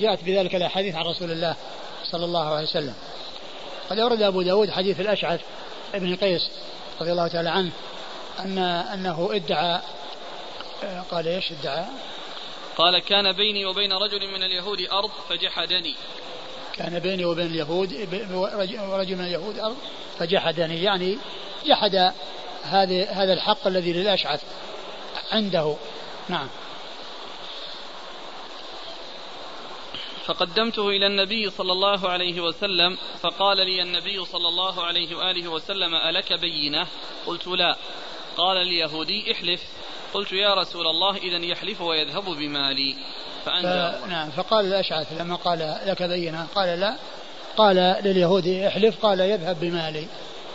جاءت بذلك الأحاديث عن رسول الله صلى الله عليه وسلم. قد أورد أبو داود حديث الأشعث ابن قيس رضي الله تعالى عنه أن أنه ادعى قال إيش ادعى؟ قال كان بيني وبين رجل من اليهود أرض فجحدني. كان بيني وبين اليهود ورجل من اليهود أرض فجحدني يعني جحد هذا هذا الحق الذي للأشعث عنده. نعم. فقدمته إلى النبي صلى الله عليه وسلم فقال لي النبي صلى الله عليه وآله وسلم ألك بينة؟ قلت لا. قال اليهودي احلف. قلت يا رسول الله إذا يحلف ويذهب بمالي. فأنزل نعم فقال الأشعث لما قال لك بينة؟ قال لا. قال لليهودي احلف. قال يذهب بمالي.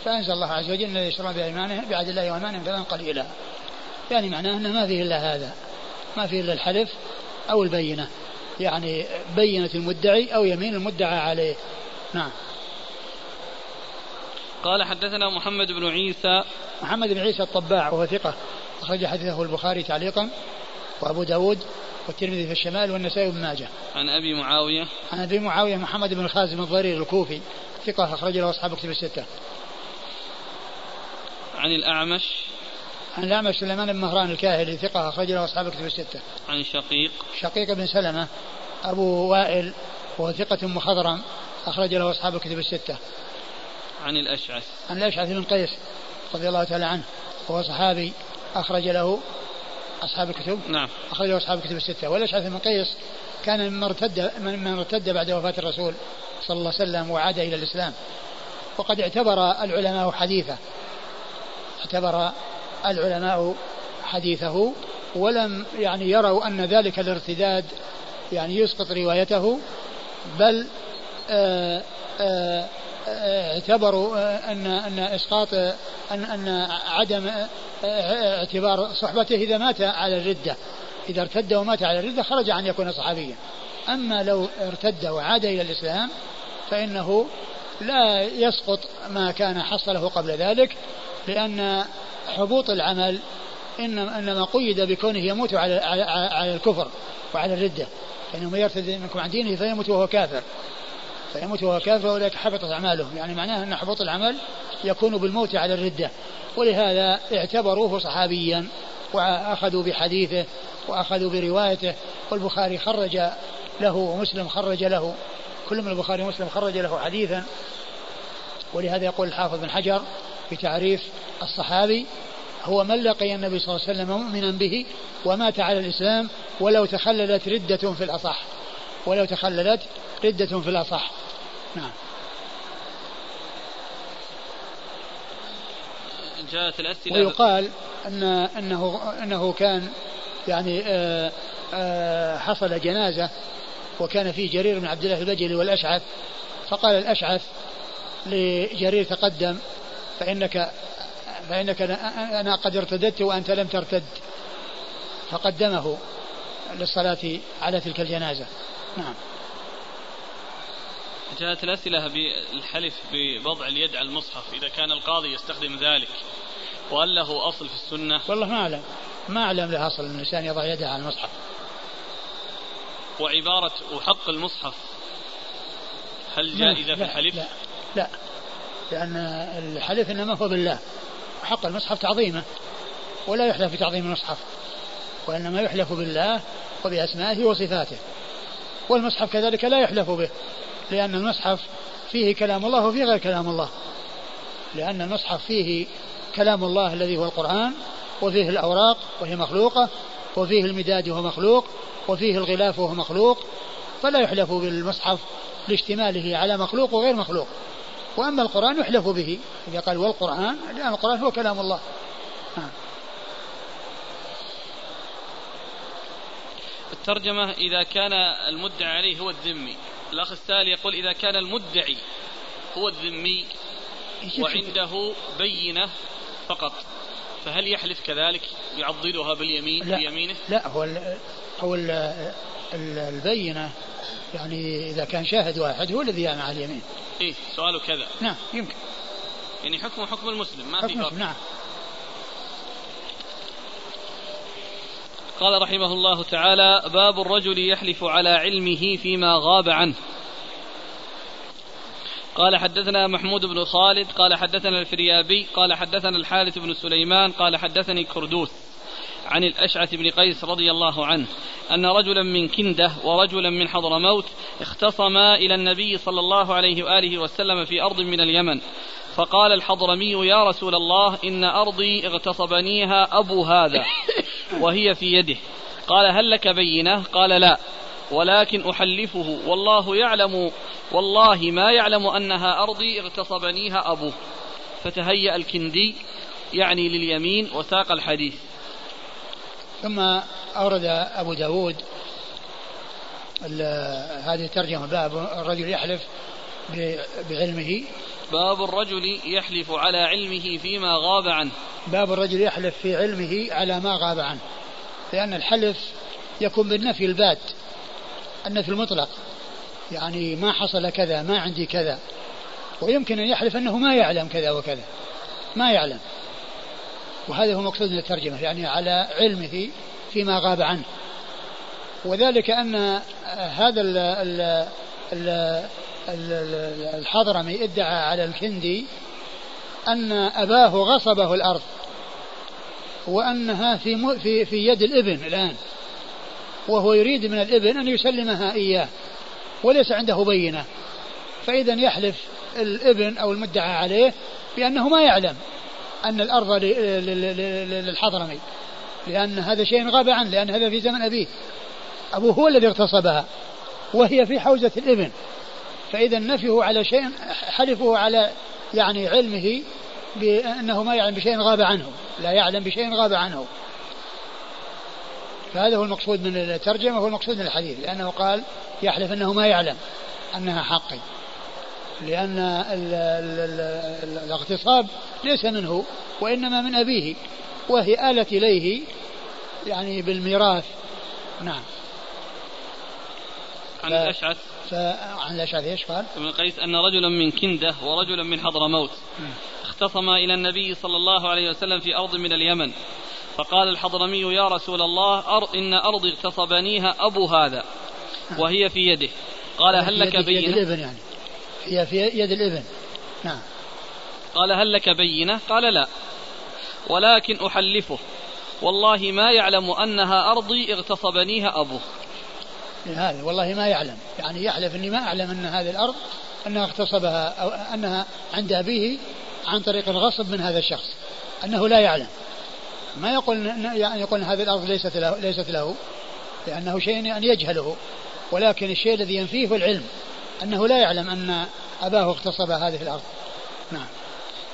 فأنزل الله عز وجل الذي يشترون بأيمانه بعد الله وأيمانهم ثمنا قليلا. يعني معناه أنه ما فيه إلا هذا. ما فيه إلا الحلف أو البينة. يعني بينة المدعي أو يمين المدعى عليه. نعم. قال حدثنا محمد بن عيسى. محمد بن عيسى الطباع وهو ثقة أخرج حديثه البخاري تعليقا وأبو داود والترمذي في الشمال والنسائي بن ماجه. عن أبي معاوية. عن أبي معاوية محمد بن الخازم الضرير الكوفي ثقة أخرج له أصحاب كتب الستة. عن الأعمش. عن الأعمش سليمان بن مهران الكاهلي ثقة أخرج له أصحاب كتب الستة. عن شقيق. شقيق بن سلمة أبو وائل وهو ثقة مخضرم أخرج له أصحاب الكتب الستة. عن الأشعث. عن الأشعث بن قيس رضي الله تعالى عنه وهو صحابي أخرج له أصحاب الكتب. نعم. أخرج له أصحاب الكتب الستة. والأشعث بن قيس كان من ارتد من ارتد بعد وفاة الرسول صلى الله عليه وسلم وعاد إلى الإسلام. وقد اعتبر العلماء حديثه. اعتبر العلماء حديثه ولم يعني يروا أن ذلك الارتداد يعني يسقط روايته بل آآ آآ اعتبروا أن أن إسقاط أن أن عدم اعتبار صحبته إذا مات على الردة إذا ارتد ومات على الردة خرج عن يكون صحابيا. أما لو ارتد وعاد إلى الإسلام فإنه لا يسقط ما كان حصله قبل ذلك لأن حبوط العمل إنما قيد بكونه يموت على على الكفر وعلى الردة. فإنه من يرتد منكم عن دينه فيموت وهو كافر. فيموت وهو كافر وأولئك حبطت أعماله يعني معناه أن حبوط العمل يكون بالموت على الردة. ولهذا اعتبروه صحابيا وأخذوا بحديثه وأخذوا بروايته. والبخاري خرج له ومسلم خرج له. كل من البخاري ومسلم خرج له حديثا. ولهذا يقول الحافظ بن حجر في تعريف الصحابي هو من لقي النبي صلى الله عليه وسلم مؤمنا به ومات على الإسلام ولو تخللت ردة في الأصح. ولو تخللت ردة في الأصح. نعم. جاءت الأسئلة. ويقال أن أنه أنه كان يعني آآ آآ حصل جنازة وكان فيه جرير بن عبد الله البجلي والأشعث. فقال الأشعث لجرير تقدم فإنك فإنك أنا قد ارتددت وأنت لم ترتد. فقدمه للصلاة على تلك الجنازة. نعم. جاءت الأسئلة بالحلف بوضع اليد على المصحف. إذا كان القاضي يستخدم ذلك وهل له أصل في السنة. والله ما أعلم. ما أعلم له أصل أن الإنسان يضع يده على المصحف. وعبارة وحق المصحف هل جائزة في الحلف؟ لا لا. لأن الحلف إنما هو بالله وحق المصحف تعظيمه ولا يحلف بتعظيم المصحف وإنما يحلف بالله وبأسمائه وصفاته والمصحف كذلك لا يحلف به لأن المصحف فيه كلام الله وفيه غير كلام الله لأن المصحف فيه كلام الله الذي هو القرآن وفيه الأوراق وهي مخلوقة وفيه المداد وهو مخلوق وفيه الغلاف وهو مخلوق فلا يحلف بالمصحف لاشتماله على مخلوق وغير مخلوق. وأما القرآن يحلف به. إذا قال والقرآن لأن القرآن هو كلام الله. الترجمة إذا كان المدعي عليه هو الذمي. الأخ السائل يقول إذا كان المدعي هو الذمي وعنده بينة فقط فهل يحلف كذلك؟ يعضلها باليمين لا. بيمينه؟ لا هو ال هو ال البينة يعني إذا كان شاهد واحد هو الذي يعمل على اليمين. إيه سؤاله كذا. نعم يمكن. يعني حكمه حكم المسلم ما في فرق. نعم. قال رحمه الله تعالى باب الرجل يحلف على علمه فيما غاب عنه قال حدثنا محمود بن خالد قال حدثنا الفريابي قال حدثنا الحارث بن سليمان قال حدثني كردوس عن الأشعث بن قيس رضي الله عنه أن رجلا من كندة ورجلا من حضرموت اختصما إلى النبي صلى الله عليه وآله وسلم في أرض من اليمن. فقال الحضرمي يا رسول الله إن أرضي اغتصبنيها أبو هذا وهي في يده. قال هل لك بينة؟ قال لا ولكن أحلفه. والله يعلم والله ما يعلم أنها أرضي اغتصبنيها أبوه. فتهيأ الكندي يعني لليمين وساق الحديث. ثم أورد أبو داود هذه الترجمة باب الرجل يحلف بعلمه. باب الرجل يحلف على علمه فيما غاب عنه. باب الرجل يحلف في علمه على ما غاب عنه. لأن الحلف يكون بالنفي البات النفي المطلق. يعني ما حصل كذا ما عندي كذا. ويمكن أن يحلف أنه ما يعلم كذا وكذا. ما يعلم. وهذا هو مقصود من الترجمة يعني على علمه فيما غاب عنه. وذلك أن هذا ال ال ال الحضرمي ادعى على الكندي أن أباه غصبه الأرض وأنها في في في يد الإبن الآن وهو يريد من الإبن أن يسلمها إياه وليس عنده بينة. فإذا يحلف الإبن أو المدعى عليه بأنه ما يعلم. أن الأرض للحضرمي لأن هذا شيء غاب عنه لأن هذا في زمن أبيه. أبوه هو الذي اغتصبها وهي في حوزة الإبن. فإذا نفيه على شيء حلفه على يعني علمه بأنه ما يعلم بشيء غاب عنه لا يعلم بشيء غاب عنه. فهذا هو المقصود من الترجمة هو المقصود من الحديث لأنه قال يحلف أنه ما يعلم أنها حقي. لأن الاغتصاب ليس منه وإنما من أبيه وهي آلت إليه يعني بالميراث. نعم. عن الأشعث. عن الأشعث إيش قال؟ ابن قيس أن رجلا من كندة ورجلا من حضرموت اختصما إلى النبي صلى الله عليه وسلم في أرض من اليمن. فقال الحضرمي يا رسول الله أر إن أرضي اغتصبنيها أبو هذا وهي في يده. قال هل لك بينة؟ يعني. هي في يد الابن نعم. قال هل لك بينة؟ قال لا. ولكن أحلفه. والله ما يعلم أنها أرضي اغتصبنيها أبوه. هذا والله ما يعلم. يعني يحلف إني ما أعلم أن هذه الأرض أنها اغتصبها أو أنها عند ابيه عن طريق الغصب من هذا الشخص. أنه لا يعلم. ما يقول يعني يقول هذه الأرض ليست له ليست له لأنه شيء أن يجهله. ولكن الشيء الذي ينفيه العلم. أنه لا يعلم أن أباه اغتصب هذه الأرض. نعم.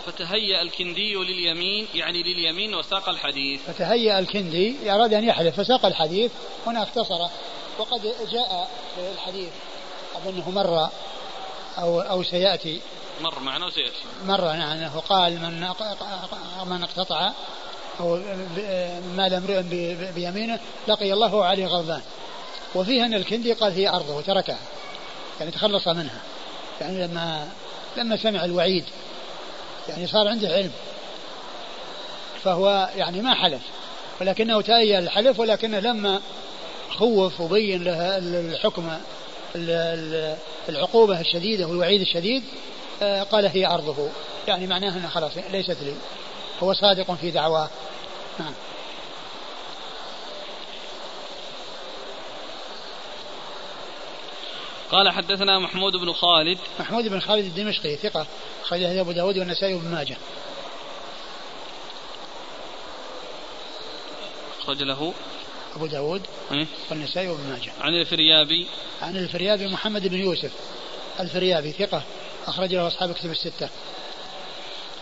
فتهيأ الكندي لليمين يعني لليمين وساق الحديث. فتهيأ الكندي أراد أن يحلف فساق الحديث هنا اختصره وقد جاء في الحديث أظنه مر أو أو سيأتي. مر معنا وسيأتي. مر نعم أنه قال من من اقتطع أو مال امرئ بيمينه لقي الله وعليه غضبان. وفيها أن الكندي قال هي أرضه وتركها يعني تخلص منها. يعني لما لما سمع الوعيد يعني صار عنده علم. فهو يعني ما حلف ولكنه تأيى الحلف ولكنه لما خوف وبين له الحكم العقوبة الشديدة والوعيد الشديد آه، قال هي أرضه. يعني معناه أنها خلاص ليست لي. هو صادق في دعواه. نعم. قال حدثنا محمود بن خالد. محمود بن خالد الدمشقي ثقة أخرجه أبو داود والنسائي وابن ماجه. أخرج له. أبو داود إيه؟ والنسائي وابن ماجه. عن الفريابي. عن الفريابي محمد بن يوسف الفريابي ثقة أخرج له أصحاب كتب الستة.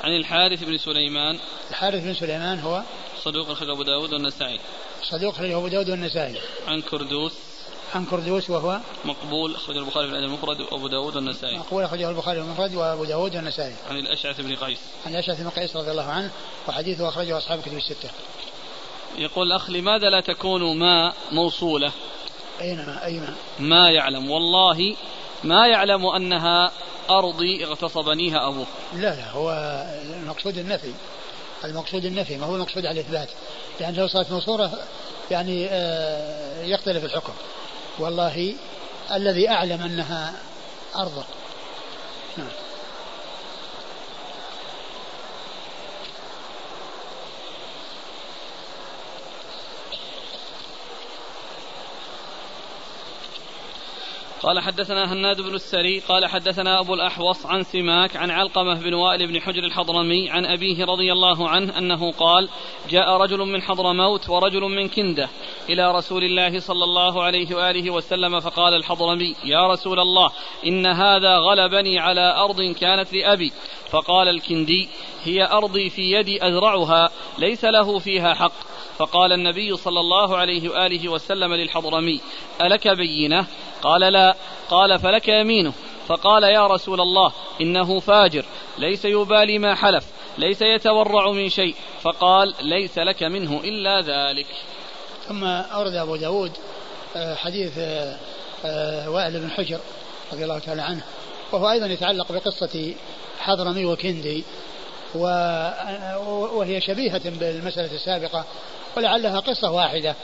عن الحارث بن سليمان. الحارث بن سليمان هو صدوق أخرج أبو داود والنسائي. صدوق أخرج أبو داود والنسائي. عن كردوس عن كردوس وهو مقبول أخرج البخاري في الأدب المفرد وأبو داود والنسائي. مقبول أخرجه البخاري في المفرد وأبو داود والنسائي. عن الأشعث بن قيس. عن الأشعث بن قيس رضي الله عنه وحديثه أخرجه أصحاب كتب الستة. يقول الأخ لماذا لا تكون ما موصولة؟ أينما أي ما ما يعلم. والله ما يعلم أنها أرضي اغتصبنيها أبوه. لا لا هو المقصود النفي. المقصود النفي ما هو المقصود على الإثبات؟ لأن لو صارت موصولة يعني آه، يختلف الحكم. والله الذي أعلم أنها أرض. نعم. قال حدثنا هناد بن السري قال حدثنا أبو الأحوص عن سماك عن علقمة بن وائل بن حجر الحضرمي عن أبيه رضي الله عنه أنه قال جاء رجل من حضرموت ورجل من كندة إلى رسول الله صلى الله عليه وآله وسلم فقال الحضرمي يا رسول الله إن هذا غلبني على أرض كانت لأبي. فقال الكندي هي أرضي في يدي أزرعها ليس له فيها حق. فقال النبي صلى الله عليه وآله وسلم للحضرمي ألك بينة؟ قال لا. قال فلك يمينه. فقال يا رسول الله إنه فاجر ليس يبالي ما حلف ليس يتورع من شيء. فقال ليس لك منه إلا ذلك. ثم أورد أبو داود آه، حديث آه، آه، وائل بن حجر رضي الله تعالى عنه وهو أيضا يتعلق بقصة حضرمي وكندي. وهي شبيهة بالمسألة السابقة ولعلها قصة واحدة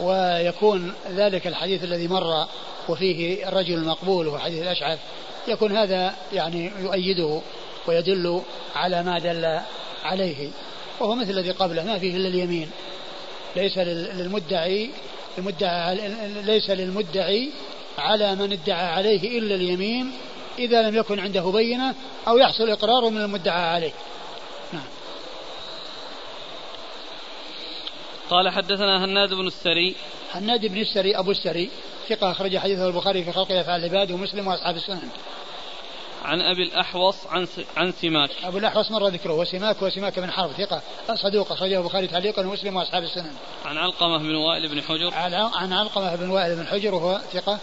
ويكون ذلك الحديث الذي مر وفيه الرجل المقبول وهو حديث الأشعث يكون هذا يعني يؤيده ويدل على ما دل عليه وهو مثل الذي قبله ما فيه إلا اليمين ليس للمدعي المدعى ليس للمدعي على من ادعى عليه إلا اليمين إذا لم يكن عنده بينة أو يحصل إقرار من المدعى عليه. نعم. قال حدثنا هناد بن السري. هناد بن السري أبو السري ثقة أخرج حديثه البخاري في خلق أفعال العباد ومسلم وأصحاب السنن. عن أبي الأحوص عن عن سماك. أبو الأحوص مر ذكره وسماك وسماك بن حرب ثقة صدوق أخرجه البخاري تعليقا ومسلم وأصحاب السنن. عن علقمة بن وائل بن حجر. عن علقمة بن وائل بن حجر وهو ثقة.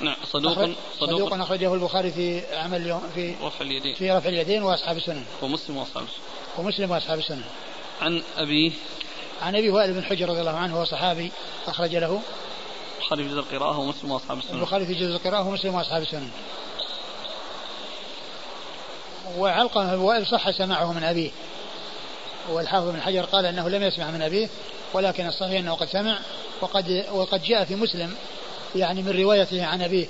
نعم صدوق صدوق, صدوق أخرجه البخاري في عمل اليوم في رفع اليدين. في رفع اليدين وأصحاب السنن. ومسلم وأصحاب السنن. ومسلم وأصحاب السنن. عن أبيه عن أبي وائل بن حجر رضي الله عنه هو صحابي أخرج له. البخاري في جزء القراءة ومسلم وأصحاب السنن. البخاري في جزء القراءة ومسلم وأصحاب السنن. وعلقمة وائل صح سماعه من أبيه. والحافظ بن حجر قال أنه لم يسمع من أبيه ولكن الصحيح أنه قد سمع وقد وقد جاء في مسلم يعني من روايته عن أبيه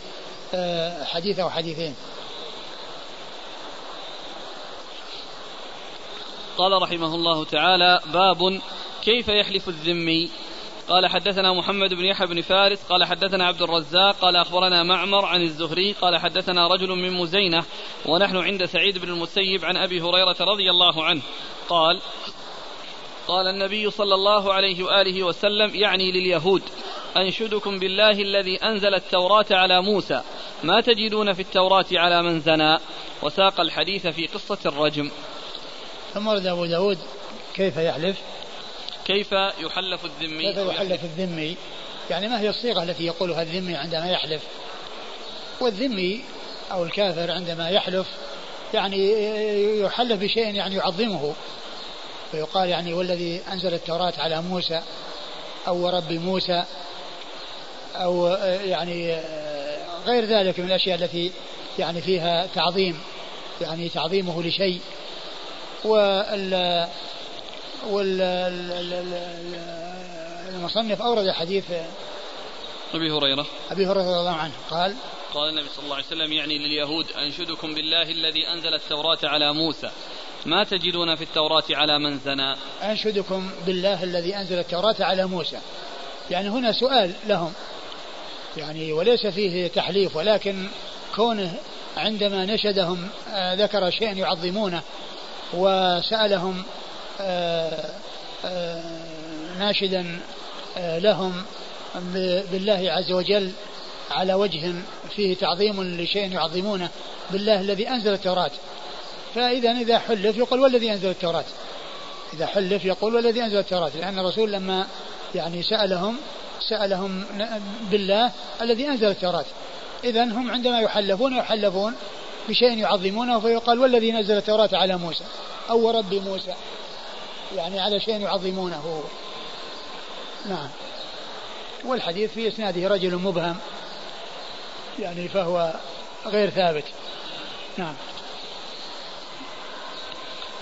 آه، حديث أو حديثين. قال رحمه الله تعالى باب كيف يحلف الذمي؟ قال حدثنا محمد بن يحيى بن فارس قال حدثنا عبد الرزاق قال أخبرنا معمر عن الزهري قال حدثنا رجل من مزينة ونحن عند سعيد بن المسيب عن أبي هريرة رضي الله عنه. قال قال النبي صلى الله عليه وآله وسلم يعني لليهود. أنشدكم بالله الذي أنزل التوراة على موسى. ما تجدون في التوراة على من زنى؟ وساق الحديث في قصة الرجم. ثم ورد أبو داود كيف يحلف؟ كيف يحلف الذمي؟ كيف يحلف الذمي؟ يعني ما هي الصيغة التي يقولها الذمي عندما يحلف؟ والذمي أو الكافر عندما يحلف يعني يحلف بشيء يعني يعظمه. فيقال يعني والذي أنزل التوراة على موسى أو رب موسى أو يعني غير ذلك من الأشياء التي يعني فيها تعظيم يعني تعظيمه لشيء. وال والمصنف أورد حديث أبي هريرة. أبي هريرة رضي الله عنه. قال قال النبي صلى الله عليه وسلم يعني لليهود أنشدكم بالله الذي أنزل التوراة على موسى. ما تجدون في التوراة على من زنى؟ أنشدكم بالله الذي أنزل التوراة على موسى. يعني هنا سؤال لهم. يعني وليس فيه تحليف ولكن كونه عندما نشدهم آه، ذكر شيئا يعظمونه وسألهم آه، آه، ناشدا لهم بالله عز وجل على وجه فيه تعظيم لشيء يعظمونه بالله الذي أنزل التوراة. فإذا إذا حلف يقول والذي أنزل التوراة. إذا حلف يقول والذي أنزل التوراة لأن الرسول لما يعني سألهم سألهم بالله الذي أنزل التوراة. إذا هم عندما يحلفون يحلفون بشيء يعظمونه فيقال والذي نزل التوراة على موسى أو رب موسى يعني على شيء يعظمونه. نعم. والحديث في إسناده رجل مبهم يعني فهو غير ثابت. نعم.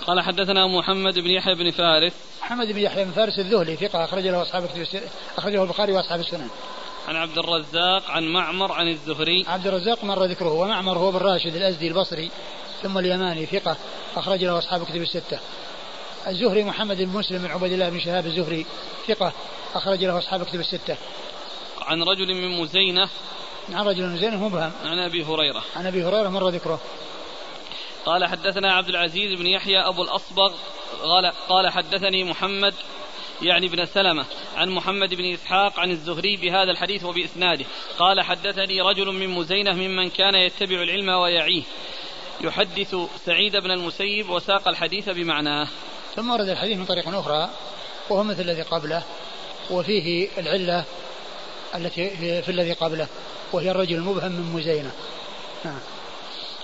قال حدثنا محمد بن يحيى بن فارس. محمد بن يحيى بن فارس الذهلي ثقة أخرج له أصحاب أخرجه البخاري وأصحاب السنن. عن عبد الرزاق عن معمر عن الزهري. عبد الرزاق مر ذكره ومعمر هو بن راشد الأزدي البصري ثم اليماني ثقة أخرج له أصحاب كتب الستة. الزهري محمد بن مسلم بن عبد الله بن شهاب الزهري ثقة أخرج له أصحاب كتب الستة. عن رجل من مزينة. عن رجل من مزينة مبهم. عن أبي هريرة. عن أبي هريرة مر ذكره. قال حدثنا عبد العزيز بن يحيى أبو الأصبغ قال, قال حدثني محمد يعني ابن سلمة عن محمد بن إسحاق عن الزهري بهذا الحديث وبإسناده. قال حدثني رجل من مزينة ممن كان يتبع العلم ويعيه. يحدث سعيد بن المسيب وساق الحديث بمعناه. ثم ورد الحديث من طريق أخرى وهو مثل الذي قبله وفيه العلة التي في الذي قبله وهي الرجل المبهم من مزينة. نعم.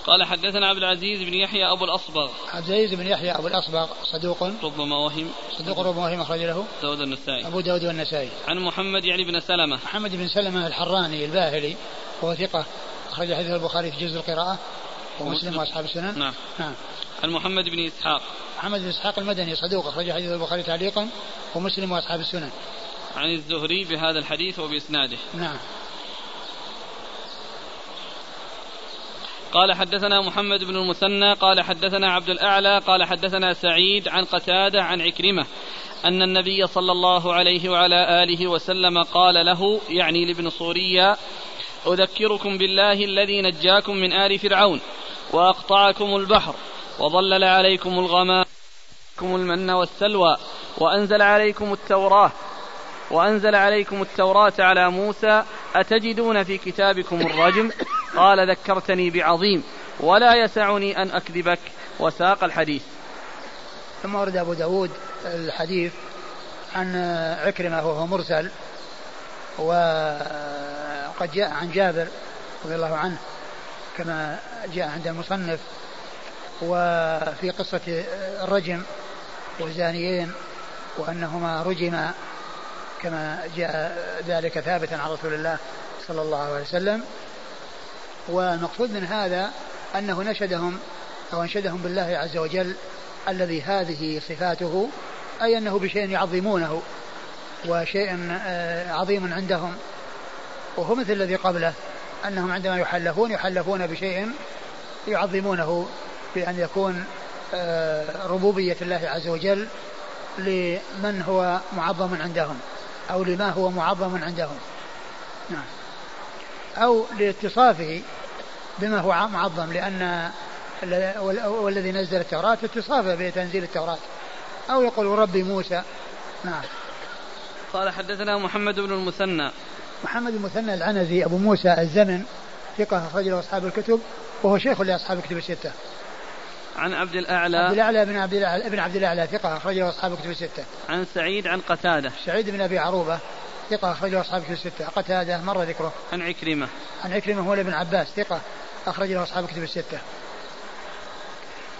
قال حدثنا عبد العزيز بن يحيى أبو الأصبغ. عبد العزيز بن يحيى أبو الأصبغ صدوق. ربما وهم صدوق ربما وهم أخرج له. داود النسائي. أبو داود والنسائي. عن محمد يعني بن سلمة. محمد بن سلمة الحراني الباهلي وهو ثقة أخرج حديث البخاري في جزء القراءة ومسلم. وأصحاب السنن. نعم. نعم عن محمد بن إسحاق. محمد بن إسحاق المدني صدوق أخرج حديث البخاري تعليقا ومسلم وأصحاب السنن. عن الزهري بهذا الحديث وبإسناده. نعم. قال حدثنا محمد بن المثنى قال حدثنا عبد الأعلى قال حدثنا سعيد عن قتادة عن عكرمة أن النبي صلى الله عليه وعلى آله وسلم قال له يعني لابن صوريا أذكركم بالله الذي نجاكم من آل فرعون وأقطعكم البحر وظلل عليكم الغمام المن والسلوى وأنزل عليكم التوراة وأنزل عليكم التوراة على موسى أتجدون في كتابكم الرجم؟ قال ذكرتني بعظيم ولا يسعني أن أكذبك وساق الحديث. ثم ورد أبو داود الحديث عن عكرمة وهو مرسل وقد جاء عن جابر رضي الله عنه كما جاء عند المصنف وفي قصة الرجم والزانيين وأنهما رجما كما جاء ذلك ثابتا عن رسول الله صلى الله عليه وسلم. والمقصود من هذا أنه نشدهم أو أنشدهم بالله عز وجل الذي هذه صفاته أي أنه بشيء يعظمونه وشيء آه، عظيم عندهم. وهو مثل الذي قبله أنهم عندما يحلفون يحلفون بشيء يعظمونه بأن يكون آه، ربوبية الله عز وجل لمن هو معظم عندهم أو لما هو معظم عندهم. نعم. أو لاتصافه بما هو معظم لأن والذي نزل التوراة اتصافه بتنزيل التوراة أو يقول ربي موسى نعم قال حدثنا محمد بن المثنى محمد المثنى العنزي أبو موسى الزمن ثقة أخرج له أصحاب الكتب وهو شيخ لأصحاب الكتب الستة عن عبد الأعلى عبد الأعلى بن عبد الأعلى بن عبد الأعلى ثقة أخرجه أصحاب الكتب الستة. عن سعيد عن قتادة. سعيد بن أبي عروبة ثقة أخرجه أصحاب الكتب الستة. قتادة مر ذكره. عن عكرمة. عن عكرمة هو ابن عباس ثقة أخرجه أصحاب الكتب الستة.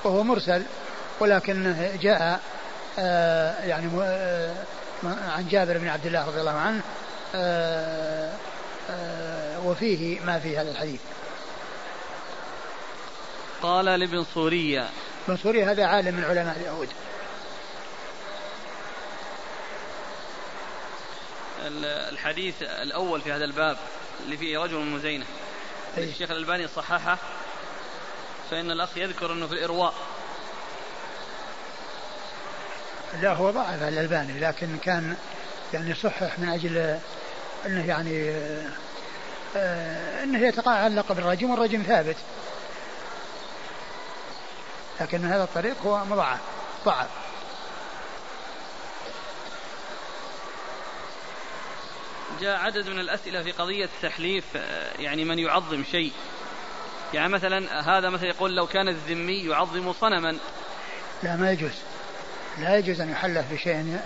وهو مرسل ولكن جاء آه يعني آه عن جابر بن عبد الله رضي الله عنه آه آه وفيه ما في هذا الحديث. قال لابن صورية ابن صورية هذا عالم من علماء اليهود الحديث الأول في هذا الباب اللي فيه رجل من مزينة أيه؟ الشيخ الألباني صححه فإن الأخ يذكر أنه في الإرواء. لا هو ضعف الألباني لكن كان يعني صحح من أجل أنه يعني آه أنه يتعلق بالرجم والرجم ثابت. لكن هذا الطريق هو مضاعف ضعف. جاء عدد من الأسئلة في قضية تحليف آه، يعني من يعظم شيء. يعني مثلا هذا مثلا يقول لو كان الذمي يعظم صنما. لا ما يجوز. لا يجوز أن يحلف بشيء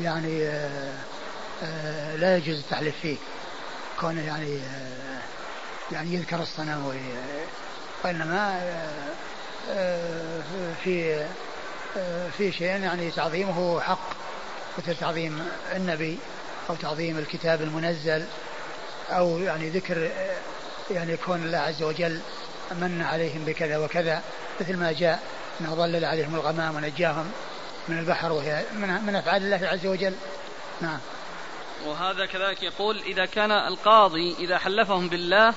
يعني آه، آه، لا يجوز التحليف فيه. كونه يعني يعني يذكر الصنم وإنما في في شيء يعني تعظيمه حق مثل تعظيم النبي. أو تعظيم الكتاب المنزل أو يعني ذكر يعني كون الله عز وجل من عليهم بكذا وكذا مثل ما جاء أنه ظلل عليهم الغمام ونجاهم من البحر وهي من, من أفعال الله عز وجل. نعم. وهذا كذلك يقول إذا كان القاضي إذا حلفهم بالله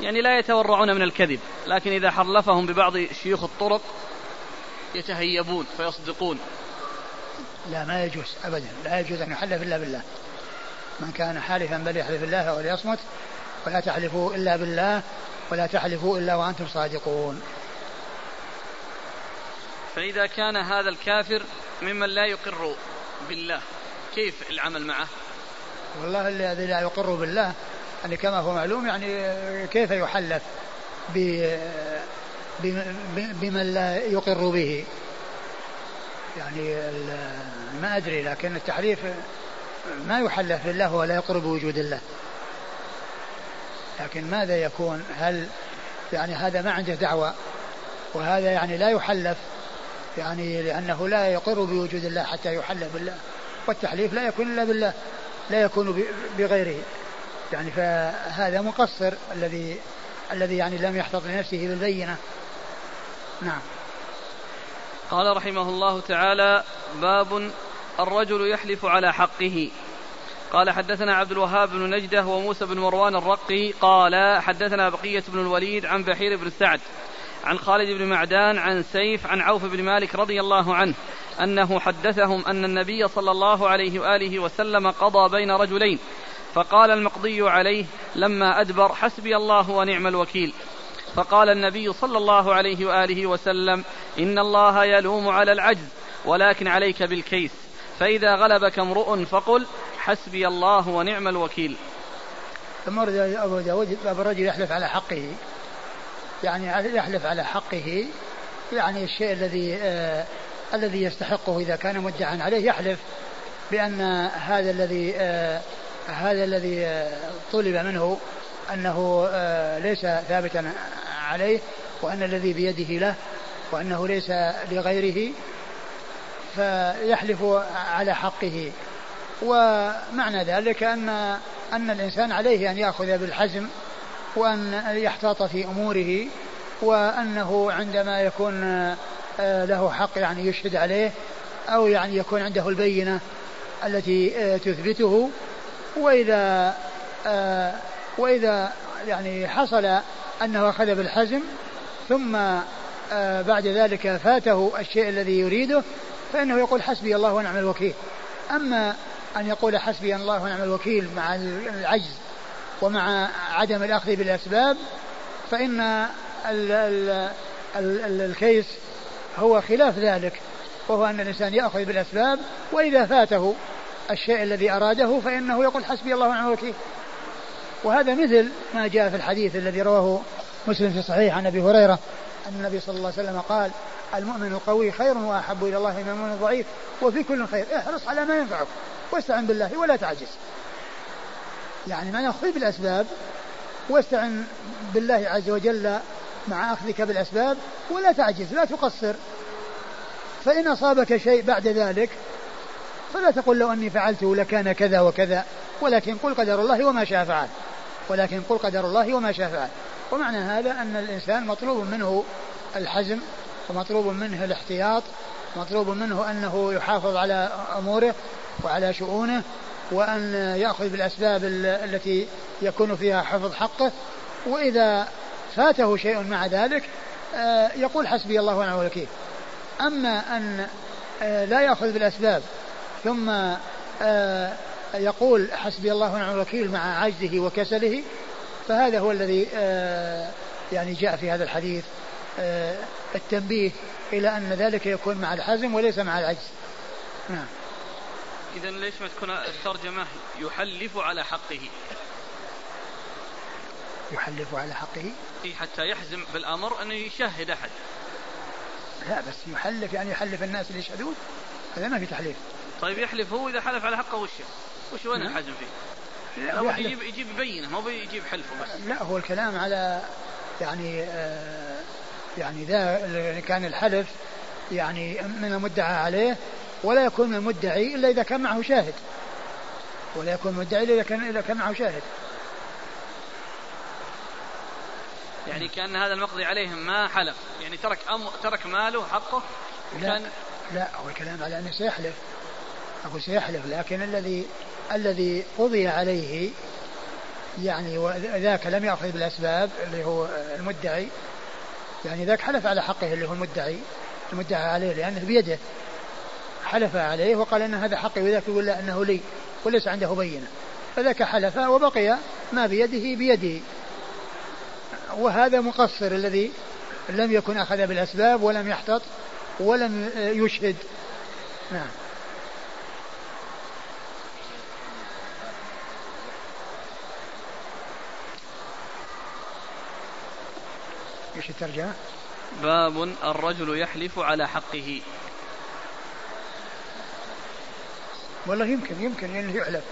يعني لا يتورعون من الكذب لكن إذا حلفهم ببعض شيوخ الطرق يتهيبون فيصدقون. لا ما يجوز أبدا لا يجوز أن يحلف إلا بالله. من كان حالفا بل يحلف الله وليصمت ولا تحلفوا إلا بالله ولا تحلفوا إلا وأنتم صادقون. فإذا كان هذا الكافر ممن لا يقر بالله كيف العمل معه؟ والله الذي لا يقر بالله يعني كما هو معلوم يعني كيف يحلف بمن لا يقر به؟ يعني ما أدري لكن التحليف ما يحلف بالله ولا يقر بوجود الله. لكن ماذا يكون؟ هل يعني هذا ما عنده دعوة؟ وهذا يعني لا يحلف يعني لأنه لا يقر بوجود الله حتى يحلف بالله. والتحليف لا يكون إلا بالله لا يكون بغيره. يعني فهذا مقصر الذي الذي يعني لم يحتط لنفسه بالبينة. نعم. قال رحمه الله تعالى باب الرجل يحلف على حقه. قال حدثنا عبد الوهاب بن نجدة وموسى بن مروان الرقي قال حدثنا بقية بن الوليد عن بحير بن سعد عن خالد بن معدان عن سيف عن عوف بن مالك رضي الله عنه أنه حدثهم أن النبي صلى الله عليه وآله وسلم قضى بين رجلين فقال المقضي عليه لما أدبر حسبي الله ونعم الوكيل فقال النبي صلى الله عليه وآله وسلم إن الله يلوم على العجز ولكن عليك بالكيس فإذا غلبك امرؤ فقل حسبي الله ونعم الوكيل. ثم أبو داود باب الرجل يحلف على حقه. يعني يحلف على حقه. يعني الشيء الذي آه الذي يستحقه إذا كان مدعا عليه. يحلف بأن هذا الذي آه هذا الذي آه طلب منه أنه آه ليس ثابتا عليه وأن الذي بيده له وأنه ليس لغيره. فيحلف على حقه. ومعنى ذلك أن أن الإنسان عليه أن يأخذ بالحزم وأن يحتاط في أموره وأنه عندما يكون آه، له حق يعني يشهد عليه أو يعني يكون عنده البينة التي آه، تثبته. وإذا آه، وإذا يعني حصل أنه أخذ بالحزم ثم بعد ذلك فاته الشيء الذي يريده فإنه يقول حسبي الله ونعم الوكيل. أما أن يقول حسبي الله ونعم الوكيل مع العجز ومع عدم الأخذ بالأسباب فإن ال ال ال الكيس هو خلاف ذلك وهو أن الإنسان يأخذ بالأسباب وإذا فاته الشيء الذي أراده فإنه يقول حسبي الله ونعم الوكيل. وهذا مثل ما جاء في الحديث الذي رواه مسلم في صحيح عن أبي هريرة أن النبي صلى الله عليه وسلم قال المؤمن القوي خير وأحب إلى الله من المؤمن الضعيف وفي كل خير. احرص على ما ينفعك واستعن بالله ولا تعجز. يعني ما خذ بالأسباب واستعن بالله عز وجل مع أخذك بالأسباب ولا تعجز لا تقصر. فإن أصابك شيء بعد ذلك فلا تقل لو أني فعلته لكان كذا وكذا ولكن قل قدر الله وما شاء فعل. ولكن قل قدر الله وما شاء فعل. ومعنى هذا أن الإنسان مطلوب منه الحزم ومطلوب منه الاحتياط مطلوب منه أنه يحافظ على أموره وعلى شؤونه وأن يأخذ بالأسباب التي يكون فيها حفظ حقه. وإذا فاته شيء مع ذلك آه، يقول حسبي الله ونعم الوكيل. أما أن آه، لا يأخذ بالأسباب ثم آه، يقول حسبي الله ونعم الوكيل مع عجزه وكسله فهذا هو الذي يعني جاء في هذا الحديث التنبيه إلى أن ذلك يكون مع الحزم وليس مع العجز. نعم. إذا ليش ما تكون الترجمة يحلف على حقه؟ يحلف على حقه؟ إيه حتى يحزم بالأمر أنه يشهد أحد. لا بس يحلف يعني يحلف الناس اللي يشهدون؟ هذا ما في تحليف. طيب يحلف هو إذا حلف على حقه وش وش وين نعم. الحزم فيه؟ لا يجيب يجيب بينه مو يجيب حلفه بس. لا هو الكلام على يعني آه يعني ذا كان الحلف يعني من المدعى عليه ولا يكون من المدعي إلا إذا كان معه شاهد. ولا يكون مدعي إلا إذا كان إذا كان معه شاهد. يعني كأن هذا المقضي عليهم ما حلف. يعني ترك أم ترك ماله حقه لا لا هو الكلام على أنه سيحلف. أقول سيحلف لكن الذي الذي قضي عليه يعني وذاك لم يأخذ بالأسباب اللي هو المدعي يعني ذاك حلف على حقه اللي هو المدعي المدعى عليه لأنه بيده. حلف عليه وقال أن هذا حقي وذاك يقول لا أنه لي وليس عنده بينة. فذاك حلف وبقي ما بيده بيده. وهذا مقصر الذي لم يكن أخذ بالأسباب ولم يحتط ولم يشهد. نعم. إيش الترجمة؟ باب الرجل يحلف على حقه. والله يمكن يمكن انه يحلف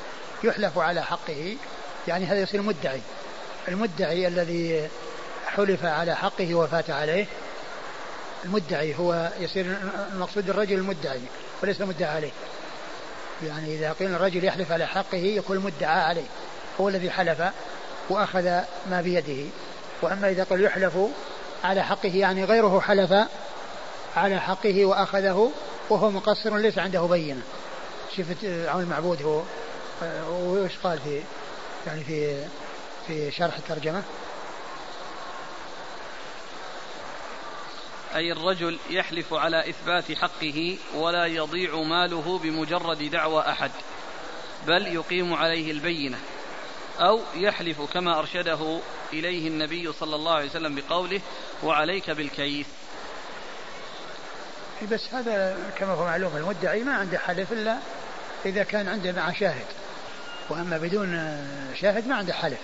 يحلف على حقه. يعني هذا يصير مدعي المدعي الذي حلف على حقه وفات عليه المدعي هو يصير المقصود الرجل المدعي وليس المدعى عليه. يعني إذا قيل الرجل يحلف على حقه يكون المدعى عليه. هو الذي حلف وأخذ ما بيده. وأما إذا قال يحلف على حقه يعني غيره حلف على حقه وأخذه وهو مقصر ليس عنده بينة. شفت عون المعبود هو وش قال في يعني في في شرح الترجمة؟ أي الرجل يحلف على إثبات حقه ولا يضيع ماله بمجرد دعوى أحد بل يقيم عليه البينة أو يحلف كما أرشده إليه النبي صلى الله عليه وسلم بقوله وعليك بالكيس بس هذا كما هو معلوم المدعي ما عنده حلف إلا إذا كان عنده مع شاهد وأما بدون شاهد ما عنده حلف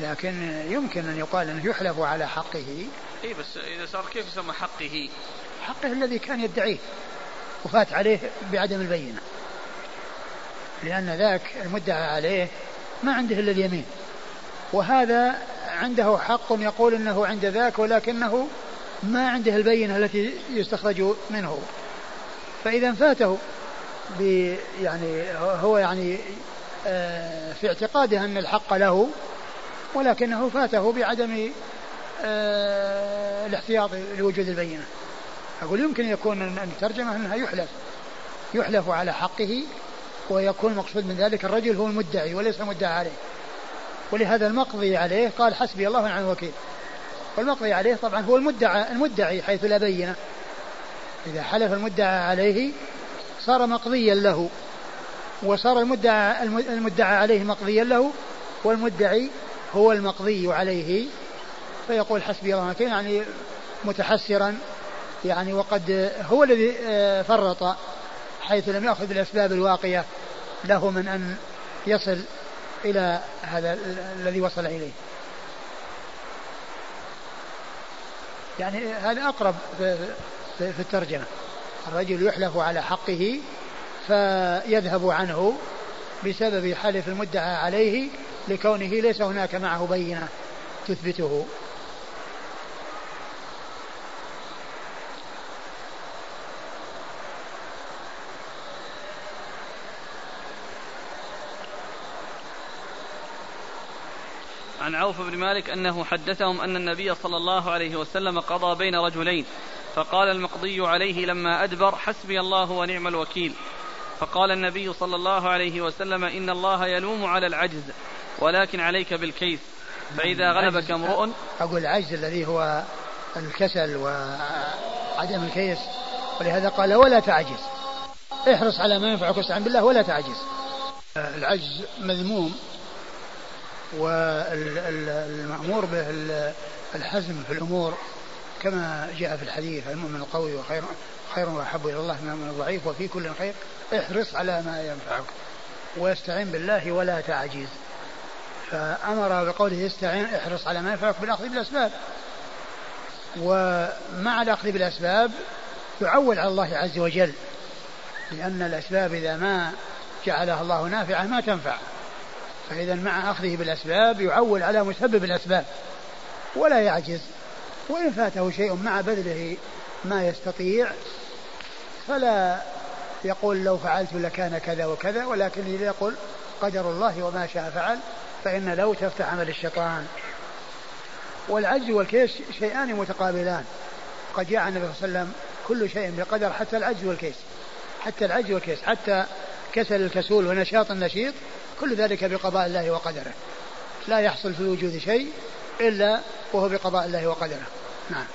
لكن يمكن أن يقال أنه يحلف على حقه إي بس إذا صار كيف يسمى حقه؟ حقه الذي كان يدعيه وفات عليه بعدم البينة. لأن ذاك المدعى عليه ما عنده إلا اليمين. وهذا عنده حق يقول إنه عند ذاك ولكنه ما عنده البينة التي يستخرج منه. فإذا فاته يعني هو يعني آه، في اعتقاده أن الحق له ولكنه فاته بعدم آه، الاحتياط لوجود البينة أقول يمكن يكون الترجمة أنها يحلف يحلف على حقه ويكون المقصود من ذلك الرجل هو المدعي وليس المدعى عليه ولهذا المقضي عليه قال حسبي الله ونعم الوكيل. والمقضي عليه طبعا هو المدعى المدعي حيث لا بينة إذا حلف المدعى عليه صار مقضيا له وصار المدعى المدعى عليه مقضيا له والمدعي هو المقضي عليه. فيقول حسبي الله وكيل يعني متحسرا يعني وقد هو الذي آه، فرط حيث لم يأخذ بالأسباب الواقية له من أن يصل إلى هذا الذي وصل إليه. يعني هذا أقرب في الترجمة. الرجل يحلف على حقه فيذهب عنه بسبب حلف المدعى عليه لكونه ليس هناك معه بينة تثبته. عن عوف بن مالك أنه حدثهم أن النبي صلى الله عليه وسلم قضى بين رجلين فقال المقضي عليه لما أدبر حسبي الله ونعم الوكيل فقال النبي صلى الله عليه وسلم إن الله يلوم على العجز ولكن عليك بالكيس فإذا غلبك امرؤ أقول العجز الذي هو الكسل وعدم الكيس ولهذا قال ولا تعجز احرص على ما ينفعك واستعن بالله ولا تعجز. العجز مذموم والمأمور به الحزم في الأمور كما جاء في الحديث المؤمن القوي وخير خير وأحب إلى الله من الضعيف وفي كل خير احرص على ما ينفعك واستعن بالله ولا تعجز. فأمر بقوله استعن احرص على ما ينفعك بالأخذ بالأسباب. ومع الأخذ بالأسباب يعول على الله عز وجل لأن الأسباب إذا ما جعلها الله نافعة ما تنفع. فإذا مع أخذه بالأسباب يعول على مسبب الأسباب ولا يعجز. وإن فاته شيء مع بذله ما يستطيع فلا يقول لو فعلت لكان كذا وكذا ولكن يقول قدر الله وما شاء فعل فإن لو تفتح عمل الشيطان. والعجز والكيس شيئان متقابلان. قد جاء النبي صلى الله عليه وسلم كل شيء بقدر حتى العجز والكيس حتى العجز والكيس حتى كسل الكسول ونشاط النشيط كل ذلك بقضاء الله وقدره. لا يحصل في وجود شيء إلا وهو بقضاء الله وقدره. نعم.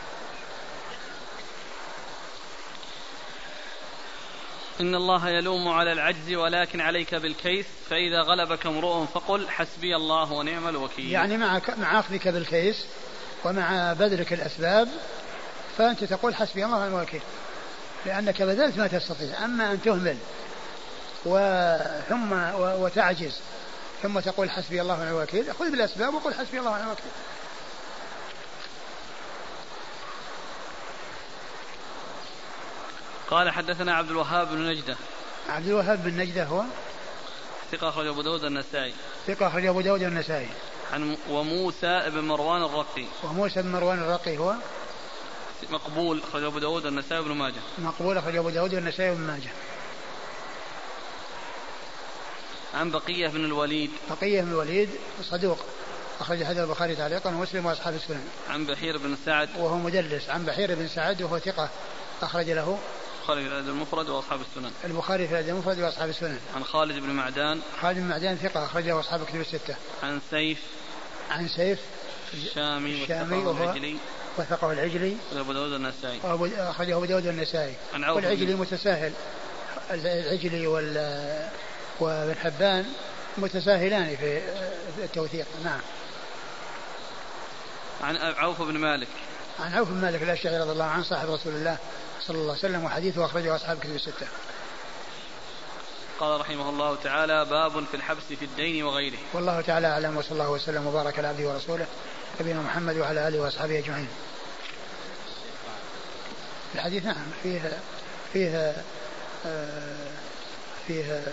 إن الله يلوم على العجز ولكن عليك بالكيس فإذا غلبك امرؤ فقل حسبي الله ونعم الوكيل. يعني مع مع أخذك بالكيس ومع بذلك الأسباب فأنت تقول حسبي الله ونعم الوكيل لأنك بذلت ما تستطيع. أما أن تهمل ثم وتعجز. ثم تقول حسبي الله ونعم الوكيل. خذ بالأسباب وقل حسبي الله ونعم الوكيل. قال حدثنا عبد الوهاب بن نجدة. عبد الوهاب بن نجدة هو؟ ثقة أخرج أبو داود النسائي. ثقة أخرج أبو داود النسائي. عن وموسى بن مروان الرقي. وموسى بن مروان الرقي هو؟ مقبول أخرج أبو داود النسائي بن ماجه. مقبول أخرج أبو داود النسائي بن ماجه. عن بقية بن الوليد. بقية بن الوليد صدوق. أخرج هذا البخاري تعليقا ومسلم وأصحاب السنن. عن بحير بن سعد. وهو مدلس. عن بحير بن سعد وهو ثقة. أخرج له البخاري في الأدب المفرد وأصحاب السنن. البخاري في الأدب المفرد وأصحاب السنن. عن خالد بن معدان. خالد بن معدان ثقة. أخرجه أصحاب الكتب الستة. عن سيف. عن سيف. الشامي الشامي وهو العجلي. وثقه العجلي. وأبو داود النسائي. أخرجه أبو داود النسائي. عن عوف والعجلي متساهل. العجلي وال وابن حبان متساهلان في التوثيق نعم عن عوف بن مالك عن عوف بن مالك الأشعري رضي الله عنه صاحب رسول الله صلى الله عليه وسلم وحديثه أخرجه أصحاب كتب الستة. قال رحمه الله تعالى باب في الحبس في الدين وغيره. والله تعالى أعلم وصلى الله وسلم وبارك على عبده ورسوله نبينا محمد وعلى آله وأصحابه أجمعين. الحديث نعم فيه فيه آه فيه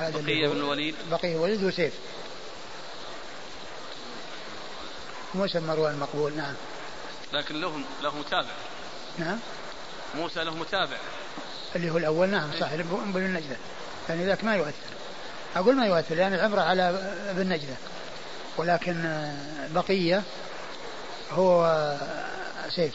هذا بقية بن الوليد بقية الوليد وسيف. موسى مروان مقبول نعم. لكن له له متابع. نعم. موسى له متابع. اللي هو الأول نعم صح ابن النجدة. يعني ذاك ما يؤثر. أقول ما يؤثر لأن العبرة على ابن نجدة ولكن بقية هو سيف.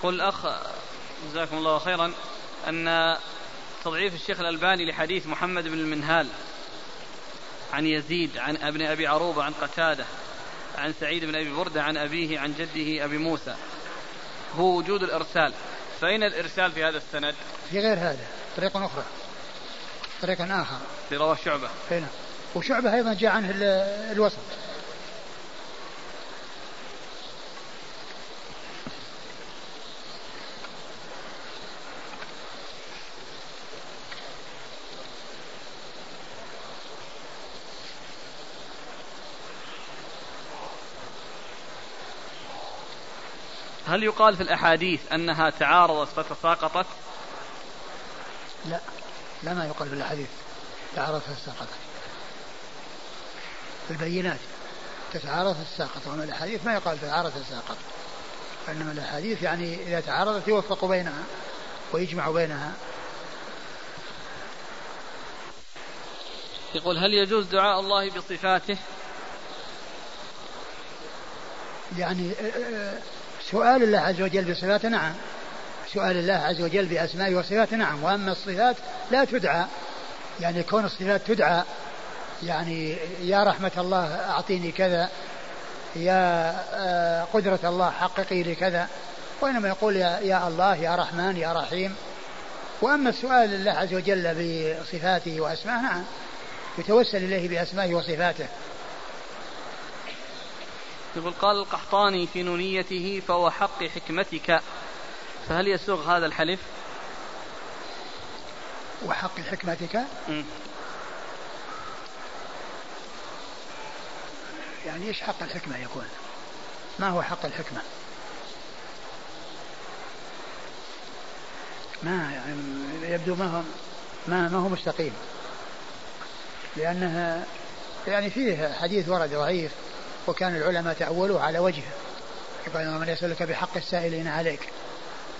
يقول الأخ جزاكم الله خيرا أن تضعيف الشيخ الألباني لحديث محمد بن المنهال عن يزيد عن ابن أبي عروبة عن قتادة عن سعيد بن أبي بردة عن أبيه عن جده أبي موسى. هو وجود الإرسال. فأين الإرسال في هذا السند؟ في غير هذا طريق أخرى طريق آخر. في رواه شعبة. هنا وشعبة أيضا جاء عنه الوسط. هل يقال في الأحاديث أنها تعارضت فتساقطت؟ لا. لا ما يقال في الأحاديث. تعارضت فتساقطت. البينات تتعارض فتساقط ومن الأحاديث ما يقال تعارض فتساقط إنما الأحاديث يعني إذا تعارضت يوفق بينها ويجمع بينها. يقول هل يجوز دعاء الله بصفاته؟ يعني سؤال الله عز وجل بصفاته نعم. سؤال الله عز وجل بأسمائه وصفاته نعم. وأما الصفات لا تدعى. يعني كون الصفات تدعى يعني يا رحمة الله أعطيني كذا يا آه، قدرة الله حققي لي كذا. وإنما يقول يا, يا الله يا رحمن يا رحيم. وأما السؤال لله عز وجل بصفاته وأسمائه نعم. يتوسل إليه بأسمائه وصفاته. يقول قال القحطاني في نونيته فهو حق حكمتك فهل يسوغ هذا الحلف؟ وحق حكمتك؟ م. يعني إيش حق الحكمة يكون؟ ما هو حق الحكمة؟ ما يعني يبدو ما هو ما ما هو مستقيم لأنها يعني فيه حديث ورد ضعيف وكان العلماء تأولوه على وجهه. قال من يسألك بحق السائلين عليك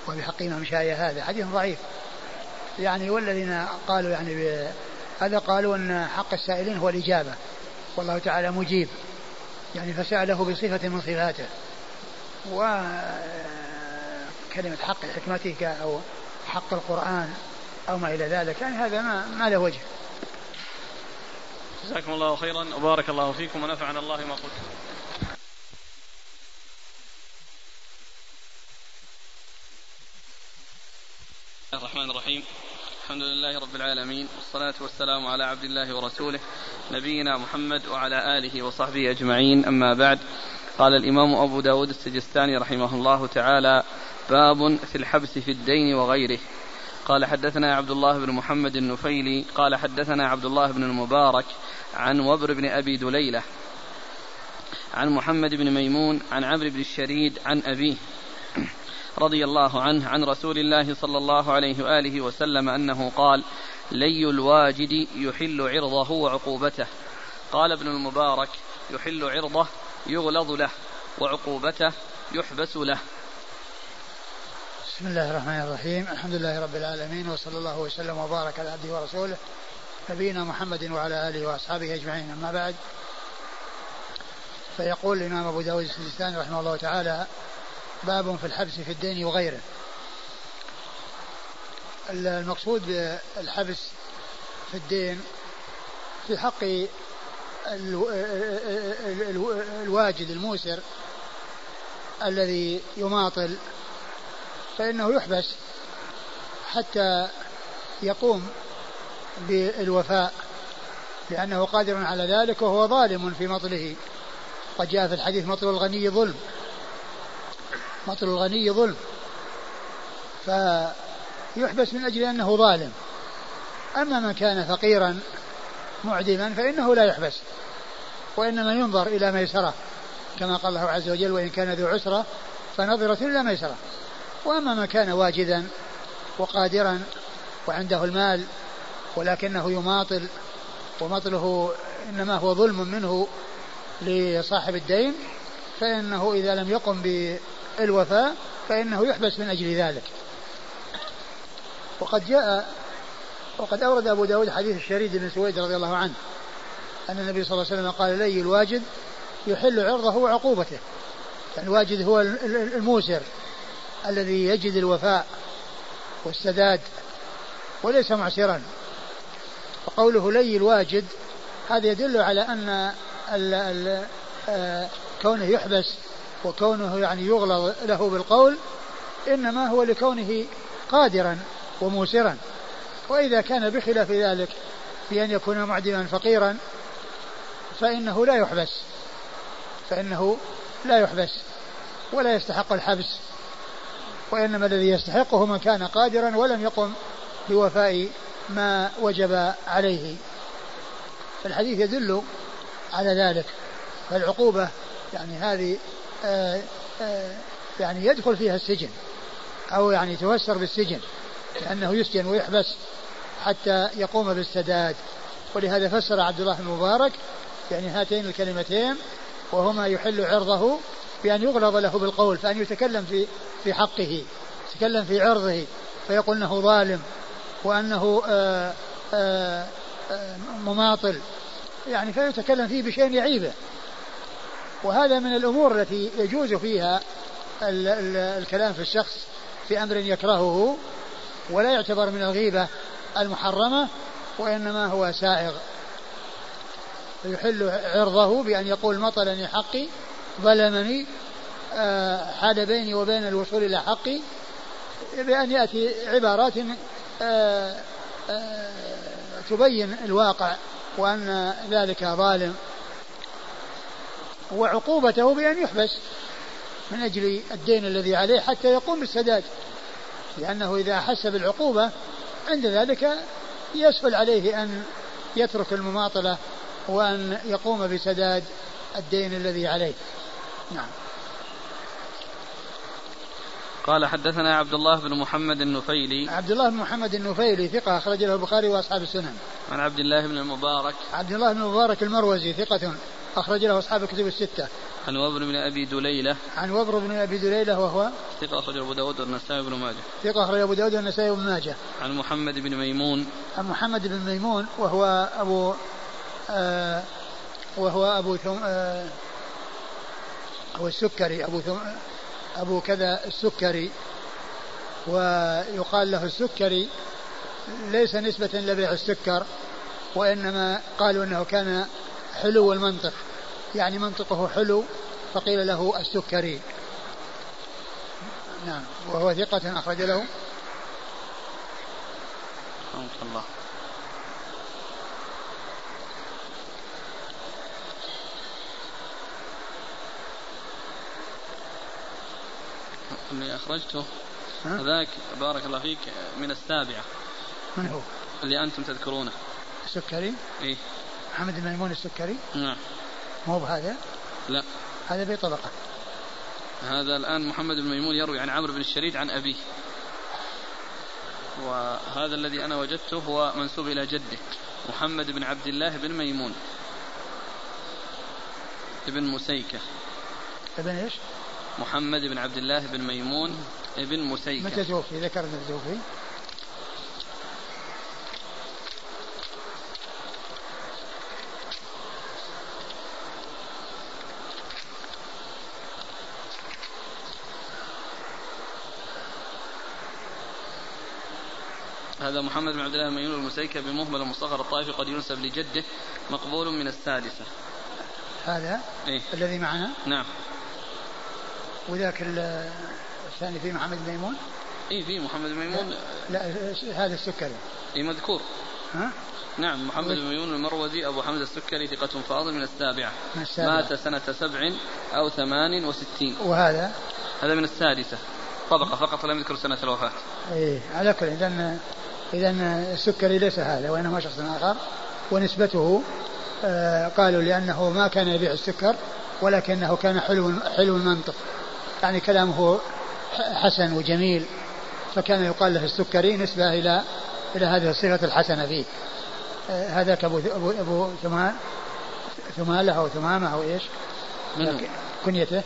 وبحق من شاء هذا. حديث ضعيف. يعني والذين قالوا يعني هذا قالوا أن حق السائلين هو الإجابة. والله تعالى مجيب. يعني فسأله بصفة من صفاته. وكلمة حق حكمتك أو حق القرآن أو ما إلى ذلك. يعني هذا ما, ما له وجه. جزاكم الله خيرا. وبارك الله فيكم ونفعنا الله ما قلت. الرحمن الرحيم. الحمد لله رب العالمين. والصلاة والسلام على عبد الله ورسوله نبينا محمد وعلى آله وصحبه أجمعين. أما بعد قال الإمام أبو داود السجستاني رحمه الله تعالى باب في الحبس في الدين وغيره. قال حدثنا عبد الله بن محمد النفيلي قال حدثنا عبد الله بن المبارك عن وبر بن أبي دليلة عن محمد بن ميمون عن عمرو بن الشريد عن أبيه رضي الله عنه عن رسول الله صلى الله عليه وآله وسلم أنه قال لي الواجد يحل عرضه وعقوبته. قال ابن المبارك يحل عرضه يغلظ له وعقوبته يحبس له. بسم الله الرحمن الرحيم الحمد لله رب العالمين وصلى الله وسلم وبارك على عبده ورسوله. نبينا محمد وعلى آله وأصحابه أجمعين. أما بعد فيقول الإمام أبو داود السجستاني رحمه الله تعالى باب في الحبس في الدين وغيره. المقصود بالحبس في الدين في حق الواجد الموسر الذي يماطل فإنه يحبس حتى يقوم بالوفاء لأنه قادر على ذلك وهو ظالم في مطله. قد جاء في الحديث مطل الغني ظلم. مطل الغني ظلم. فيحبس من أجل أنه ظالم. أما من كان فقيرا معدما فإنه لا يحبس. وإنما ينظر إلى ميسرة. كما قال الله عز وجل وإن كان ذو عسرة فنظرة إلى ميسرة. وأما من كان واجدا وقادرا وعنده المال ولكنه يماطل ومطله إنما هو ظلم منه لصاحب الدين فإنه إذا لم يقم بالوفاء فإنه يحبس من أجل ذلك. وقد جاء وقد أورد أبو داود حديث الشريد بن سويد رضي الله عنه أن النبي صلى الله عليه وسلم قال لي الواجد يحل عرضه وعقوبته. يعني الواجد هو الموسر الذي يجد الوفاء والسداد وليس معسرا. وقوله لي الواجد هذا يدل على أن ال ال آه كونه يحبس وكونه يعني يغلظ له بالقول إنما هو لكونه قادرا وموسرا. وإذا كان بخلاف ذلك بأن يكون معدما فقيرا فإنه لا يحبس. فإنه لا يحبس ولا يستحق الحبس. وإنما الذي يستحقه من كان قادرا ولم يقم بوفاء ما وجب عليه. فالحديث يدل على ذلك. فالعقوبة يعني هذه آآ آه، آآ آه، يعني يدخل فيها السجن أو يعني تفسر بالسجن لأنه يسجن ويحبس حتى يقوم بالسداد. ولهذا فسر عبد الله بن مبارك يعني هاتين الكلمتين وهما يحل عرضه بأن يغلظ له بالقول فأن يتكلم في في حقه يتكلم في عرضه فيقول أنه ظالم. وأنه آه، آآ آآ مماطل. يعني فيتكلم فيه بشيء يعيبه وهذا من الأمور التي يجوز فيها ال ال الكلام في الشخص في أمر يكرهه ولا يعتبر من الغيبة المحرمة وإنما هو سائغ يحل عرضه بأن يقول مطلني حقي ظلمني آه، حال بيني وبين الوصول إلى حقي بأن يأتي عبارات آه، آه، تبين الواقع وأن ذلك ظالم. وعقوبته بأن يحبس من أجل الدين الذي عليه حتى يقوم بالسداد. لأنه إذا أحس بالعقوبة عند ذلك يسهل عليه أن يترك المماطلة وأن يقوم بسداد الدين الذي عليه. نعم. قال حدثنا عبد الله بن محمد النفيلي. عبد الله بن محمد النفيلي ثقة أخرج له البخاري وأصحاب السنن. عن عبد الله بن المبارك. عبد الله بن المبارك المروزي ثقة أخرج له أصحاب الكتب الستة. عن وبر بن أبي دليلة. عن وبر بن أبي دليلة وهو ثقة أخرج أبو داود والنسائي بن ماجه. ثقة أخرج أبو داود والنسائي بن ماجه. عن محمد بن ميمون. عن محمد بن ميمون وهو أبو آه وهو أبو ثم آه هو السكري أبو ثم أبو كذا السكري ويقال له السكري ليس نسبة لبيع السكر وإنما قالوا أنه كان حلو المنطق يعني منطقه حلو فقيل له السكري. نعم وهو ثقة أخرج له. الله. اللي أخرجته. هذاك بارك الله فيك من السابعة. من هو؟ اللي أنتم تذكرونه. السكري؟ إيه. محمد بن ميمون السكري؟ نعم. مو بهذا؟ لا. هذا في طبقة. هذا الآن محمد بن ميمون يروي عن عمرو بن الشريد عن أبيه. وهذا الذي أنا وجدته هو منسوب إلى جده محمد بن عبد الله بن ميمون. ابن مسيكة. ابن إيش؟ محمد بن عبد الله بن ميمون ابن مسيكة متى توفي؟ ذكرنا توفي؟ هذا محمد بن عبد الله الميمون المسيكة بمهمل المصغر الطائفي قد ينسب لجده مقبول من السادسة هذا إيه؟ الذي معنا نعم وذاك الثاني في محمد ميمون؟ إي في محمد ميمون. لا, لا هذا السكري. إي مذكور. ها؟ نعم محمد بن ميمون المروزي أبو حمزة السكري ثقة فاضل من السابعة. من السابعة. مات سنة سبع أو ثمان وستين. وهذا؟ هذا من السادسة. طبقة فقط لم يذكر سنة الوفاة. إيه على كل إذا إذا السكري ليس هذا وإنما شخص آخر. ونسبته آه قالوا لأنه ما كان يبيع السكر ولكنه كان حلو حلو المنطق. يعني كلامه حسن وجميل فكان يقال له السكري نسبة إلى إلى هذه الصفة الحسنة فيه. آه هذاك أبو أبو أبو ثمان ثمالة أو ثمامة أو إيش؟ كنيته.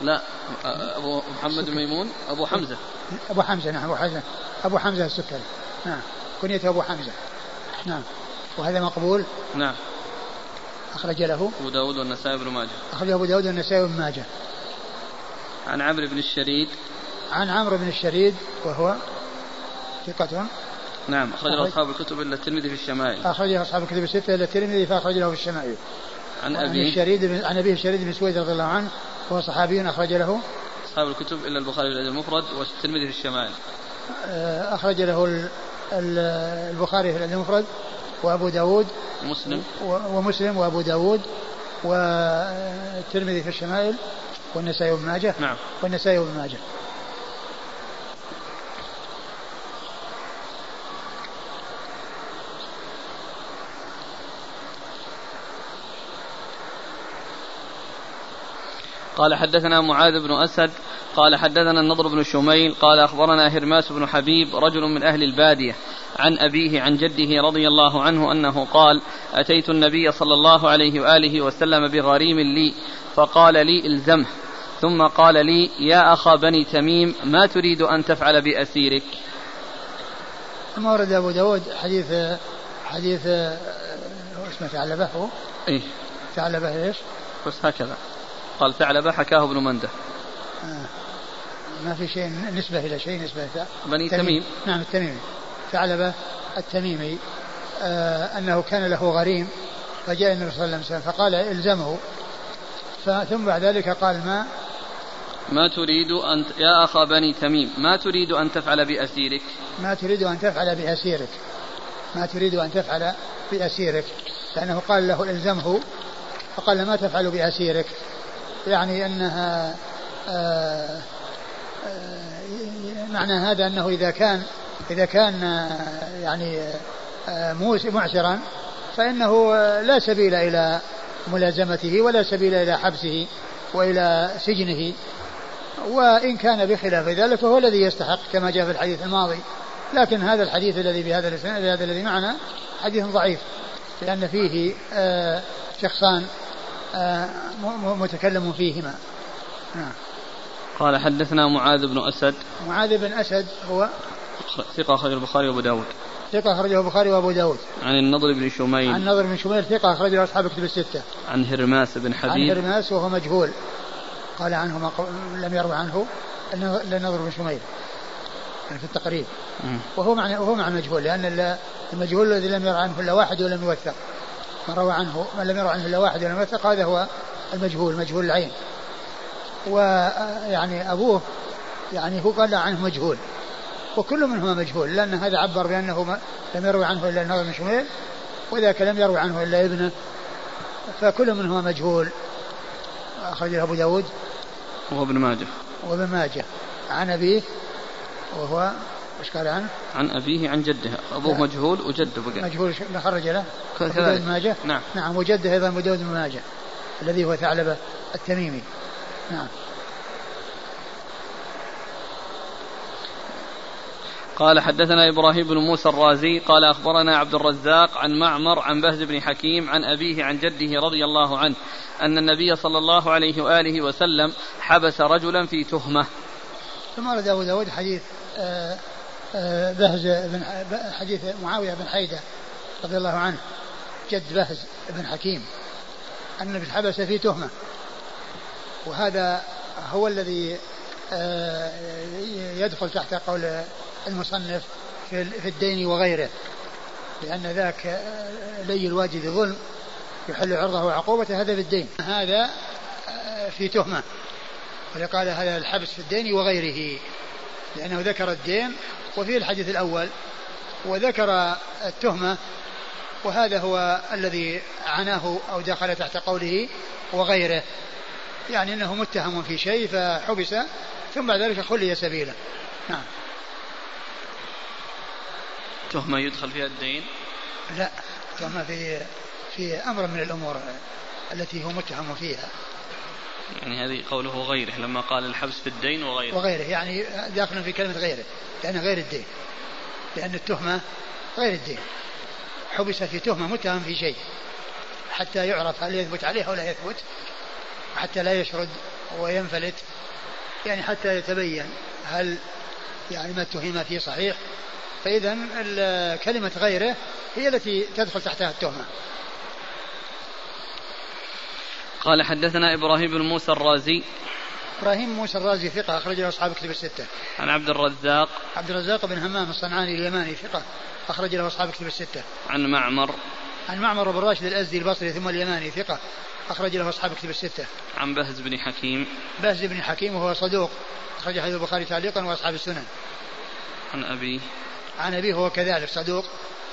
لا أبو محمد ميمون أبو حمزة. أبو حمزة نعم أبو حمزة. أبو حمزة السكري. نعم كنيته أبو حمزة. نعم. وهذا مقبول؟ نعم. أخرج له. أبو داود والنسائي بن ماجه. أخرج أبو داود والنسائي بن ماجه. عن عمرو بن الشريد. عن عمرو بن الشريد وهو ثقة. نعم أخرج له أصحاب الكتب إلا الترمذي في الشمائل. أخرج أصحاب الكتب الستة إلا الترمذي فأخرج له في الشمائل. عن أبي الشريد عن أبيه الشريد بن سويد رضي الله عنه وهو صحابي أخرج له. أصحاب الكتب إلا البخاري في المفرد والترمذي في الشمائل. أخرج له البخاري في المفرد وأبو داود. مسلم ومسلم وأبو داود. والترمذي في الشمائل. والنسائي بن ماجه؟ نعم. والنسائي بن ماجه. قال حدثنا معاذ بن أسد قال حدثنا النضر بن شميل قال أخبرنا هرماس بن حبيب رجل من أهل البادية عن أبيه عن جده رضي الله عنه أنه قال أتيت النبي صلى الله عليه وآله وسلم بغريم لي فقال لي الزمه ثم قال لي يا أخا بني تميم ما تريد أن تفعل بأسيرك؟ ثم ورد أبو داود حديث حديث اسمه ثعلبة هو؟ إيه. ثعلبة إيش؟ بس هكذا. قال ثعلبة حكاه ابن منده. آه. ما في شيء نسبة إلى شيء نسبة بني تميم, تميم. نعم التميمي. ثعلبة التميمي. آه أنه كان له غريم فجاء النبي صلى الله عليه وسلم فقال إلزمه. ثم بعد ذلك قال ما ما تريد أن يا أخا بني تميم ما تريد أن تفعل بأسيرك؟ ما تريد أن تفعل بأسيرك. ما تريد أن تفعل بأسيرك. لأنه قال له إلزمه فقال ما تفعل بأسيرك؟ يعني أنها آآ آآ معنى هذا أنه إذا كان إذا كان يعني معسرا فإنه لا سبيل إلى ملازمته ولا سبيل إلى حبسه وإلى سجنه. وإن كان بخلاف ذلك فهو الذي يستحق كما جاء في الحديث الماضي. لكن هذا الحديث الذي بهذا هذا الذي معنا حديث ضعيف لأن فيه شخصان آه، متكلم فيهما. نعم. قال حدثنا معاذ بن أسد. معاذ بن أسد هو؟ ثقة أخرجه البخاري وأبو داود. ثقة أخرجه البخاري وأبو داود. عن النضر بن شميل. عن النضر بن شميل ثقة أخرجه أصحاب كتب الستة. عن هرماس بن حبيب. عن هرماس وهو مجهول. قال عنه ما لم يروي عنه النضر بن شميل يعني في التقريب. وهو معنى وهو معنى مجهول لأن المجهول الذي لم يرى عنه إلا واحد ولم يوثق. من روى عنه من لم يرى عنه إلا واحد ولم يوثق هذا هو المجهول مجهول العين. ويعني أبوه يعني هو قال عنه مجهول. وكل منهما مجهول لأن هذا عبر بأنه لم يروي عنه إلا النضر بن شميل وذاك لم يروي عنه إلا ابنه. فكل منهما مجهول. أخرجه أبو داود. وهو ابن ماجه. وابن ماجه. عن أبيه وهو إيش قال عنه؟ عن أبيه عن جده. أبوه لا. مجهول وجده بقى. مجهول خرج له. أبو داود بن ماجه؟ نعم. نعم وجده أيضا أبو داود بن ماجه الذي هو ثعلبة التميمي. نعم. قال حدثنا إبراهيم بن موسى الرازي قال أخبرنا عبد الرزاق عن معمر عن بهز بن حكيم عن أبيه عن جده رضي الله عنه أن النبي صلى الله عليه وآله وسلم حبس رجلا في تهمة. ثم ورد أبو داود حديث آه، آه، بهز بن حديث معاوية بن حيدة رضي الله عنه جد بهز بن حكيم النبي حبس في تهمة وهذا هو الذي آه، يدخل تحت قول المصنف في الدين وغيره لأن ذاك لي الواجد ظلم يحل عرضه وعقوبته هذا بالدين هذا في تهمة. ولقال هذا الحبس في الدين وغيره لأنه ذكر الدين وفي الحديث الأول وذكر التهمة وهذا هو الذي عناه أو دخل تحت قوله وغيره. يعني أنه متهم في شيء فحبس ثم بعد ذلك خلي سبيله. نعم. تهمة يدخل فيها الدين؟ لا تهمة في في أمر من الأمور التي هو متهم فيها. يعني هذه قوله غيره لما قال الحبس في الدين وغيره. وغيره يعني داخل في كلمة غيره لأن غير الدين. لأن التهمة غير الدين. حبس في تهمة متهم في شيء حتى يعرف هل يثبت عليه أو لا يثبت حتى لا يشرد وينفلت. يعني حتى يتبين هل يعني ما اتهم فيه صحيح فإذا كلمة غيره هي التي تدخل تحتها التهمة قال حدثنا إبراهيم بن موسى الرازي إبراهيم موسى الرازي ثقة أخرج له أصحاب كتب الستة. عن عبد الرزاق عبد الرزاق بن همام الصنعاني اليماني ثقة أخرج له أصحاب كتب الستة. عن معمر عن معمر بن راشد الأزدي البصري ثم اليماني ثقة أخرج له أصحاب كتب الستة. عن بهز بن حكيم بهز بن حكيم وهو صدوق أخرج حديث البخاري تعليقا وأصحاب السنن. عن أبيه عن أبيه هو كذلك صدوق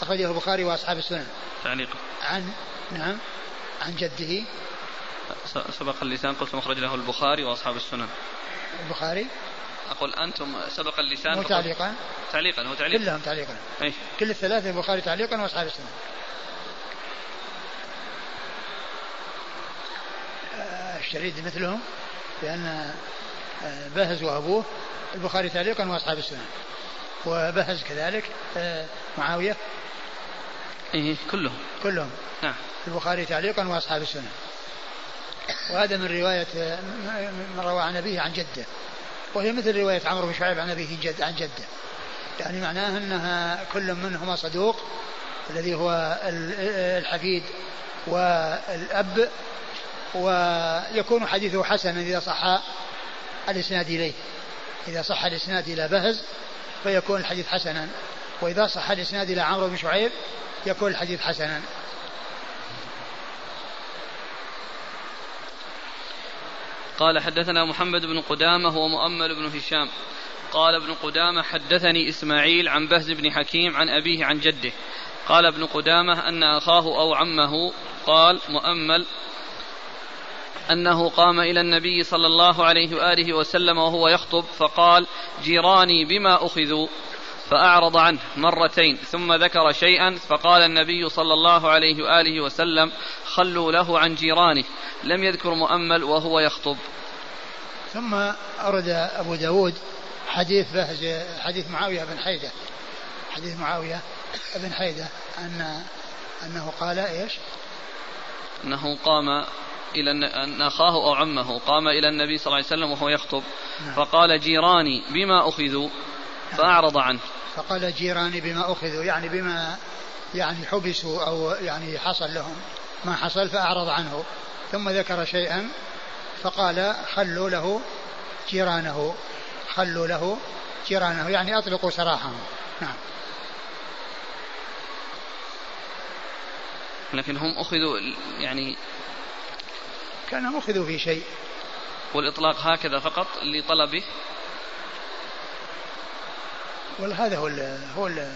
أخرجه البخاري وأصحاب السنن. تعليقا عن نعم عن جده. سبق اللسان قلت مخرج له البخاري وأصحاب السنن. البخاري؟ أقول أنتم سبق اللسان هو تعليقا. تعليقا هو تعليقا كلهم تعليقا. أي. كل الثلاثة البخاري تعليقا وأصحاب السنن. آه، الشريد مثلهم لأن آه، بهز وأبوه البخاري تعليقا وأصحاب السنن. وبهز كذلك آه، معاوية. إيه كلهم. كلهم. نعم. البخاري تعليقا وأصحاب السنن وهذا من رواية من روى عن أبيه عن جده. وهي مثل رواية عمرو بن شعيب عن أبيه جد عن جده. يعني معناه أنها كل منهما صدوق الذي هو الحفيد والأب. ويكون حديثه حسنا إذا صح الإسناد إليه. إذا صح الإسناد إلى بهز فيكون الحديث حسنا. وإذا صح الإسناد إلى عمرو بن شعيب يكون الحديث حسنا. قال حدثنا محمد بن قدامة ومؤمل بن هشام. قال ابن قدامة حدثني إسماعيل عن بهز بن حكيم عن أبيه عن جده. قال ابن قدامة أن أخاه أو عمه قال مؤمل أنه قام إلى النبي صلى الله عليه وآله وسلم وهو يخطب فقال جيراني بما أخذوا. فأعرض عنه مرتين ثم ذكر شيئا فقال النبي صلى الله عليه وآله وسلم خلوا له عن جيرانه. لم يذكر مؤمل وهو يخطب. ثم أرد أبو داود حديث حديث معاوية بن حيدة. حديث معاوية بن حيدة أن أنه قال إيش؟ أنه قام إلى أن أخاه أو عمه. قام إلى النبي صلى الله عليه وسلم وهو يخطب. فقال جيراني بما أخذوا؟ فأعرض عنه. فقال جيراني بما أخذوا يعني بما يعني حبسوا أو يعني حصل لهم. ما حصل فأعرض عنه. ثم ذكر شيئا فقال خلوا له جيرانه. خلوا له جيرانه. يعني أطلقوا سراحهم. نعم. لكن هم أخذوا يعني كانهم أخذوا في شيء. والإطلاق هكذا فقط لطلبه. والله هذا هو ال هو ال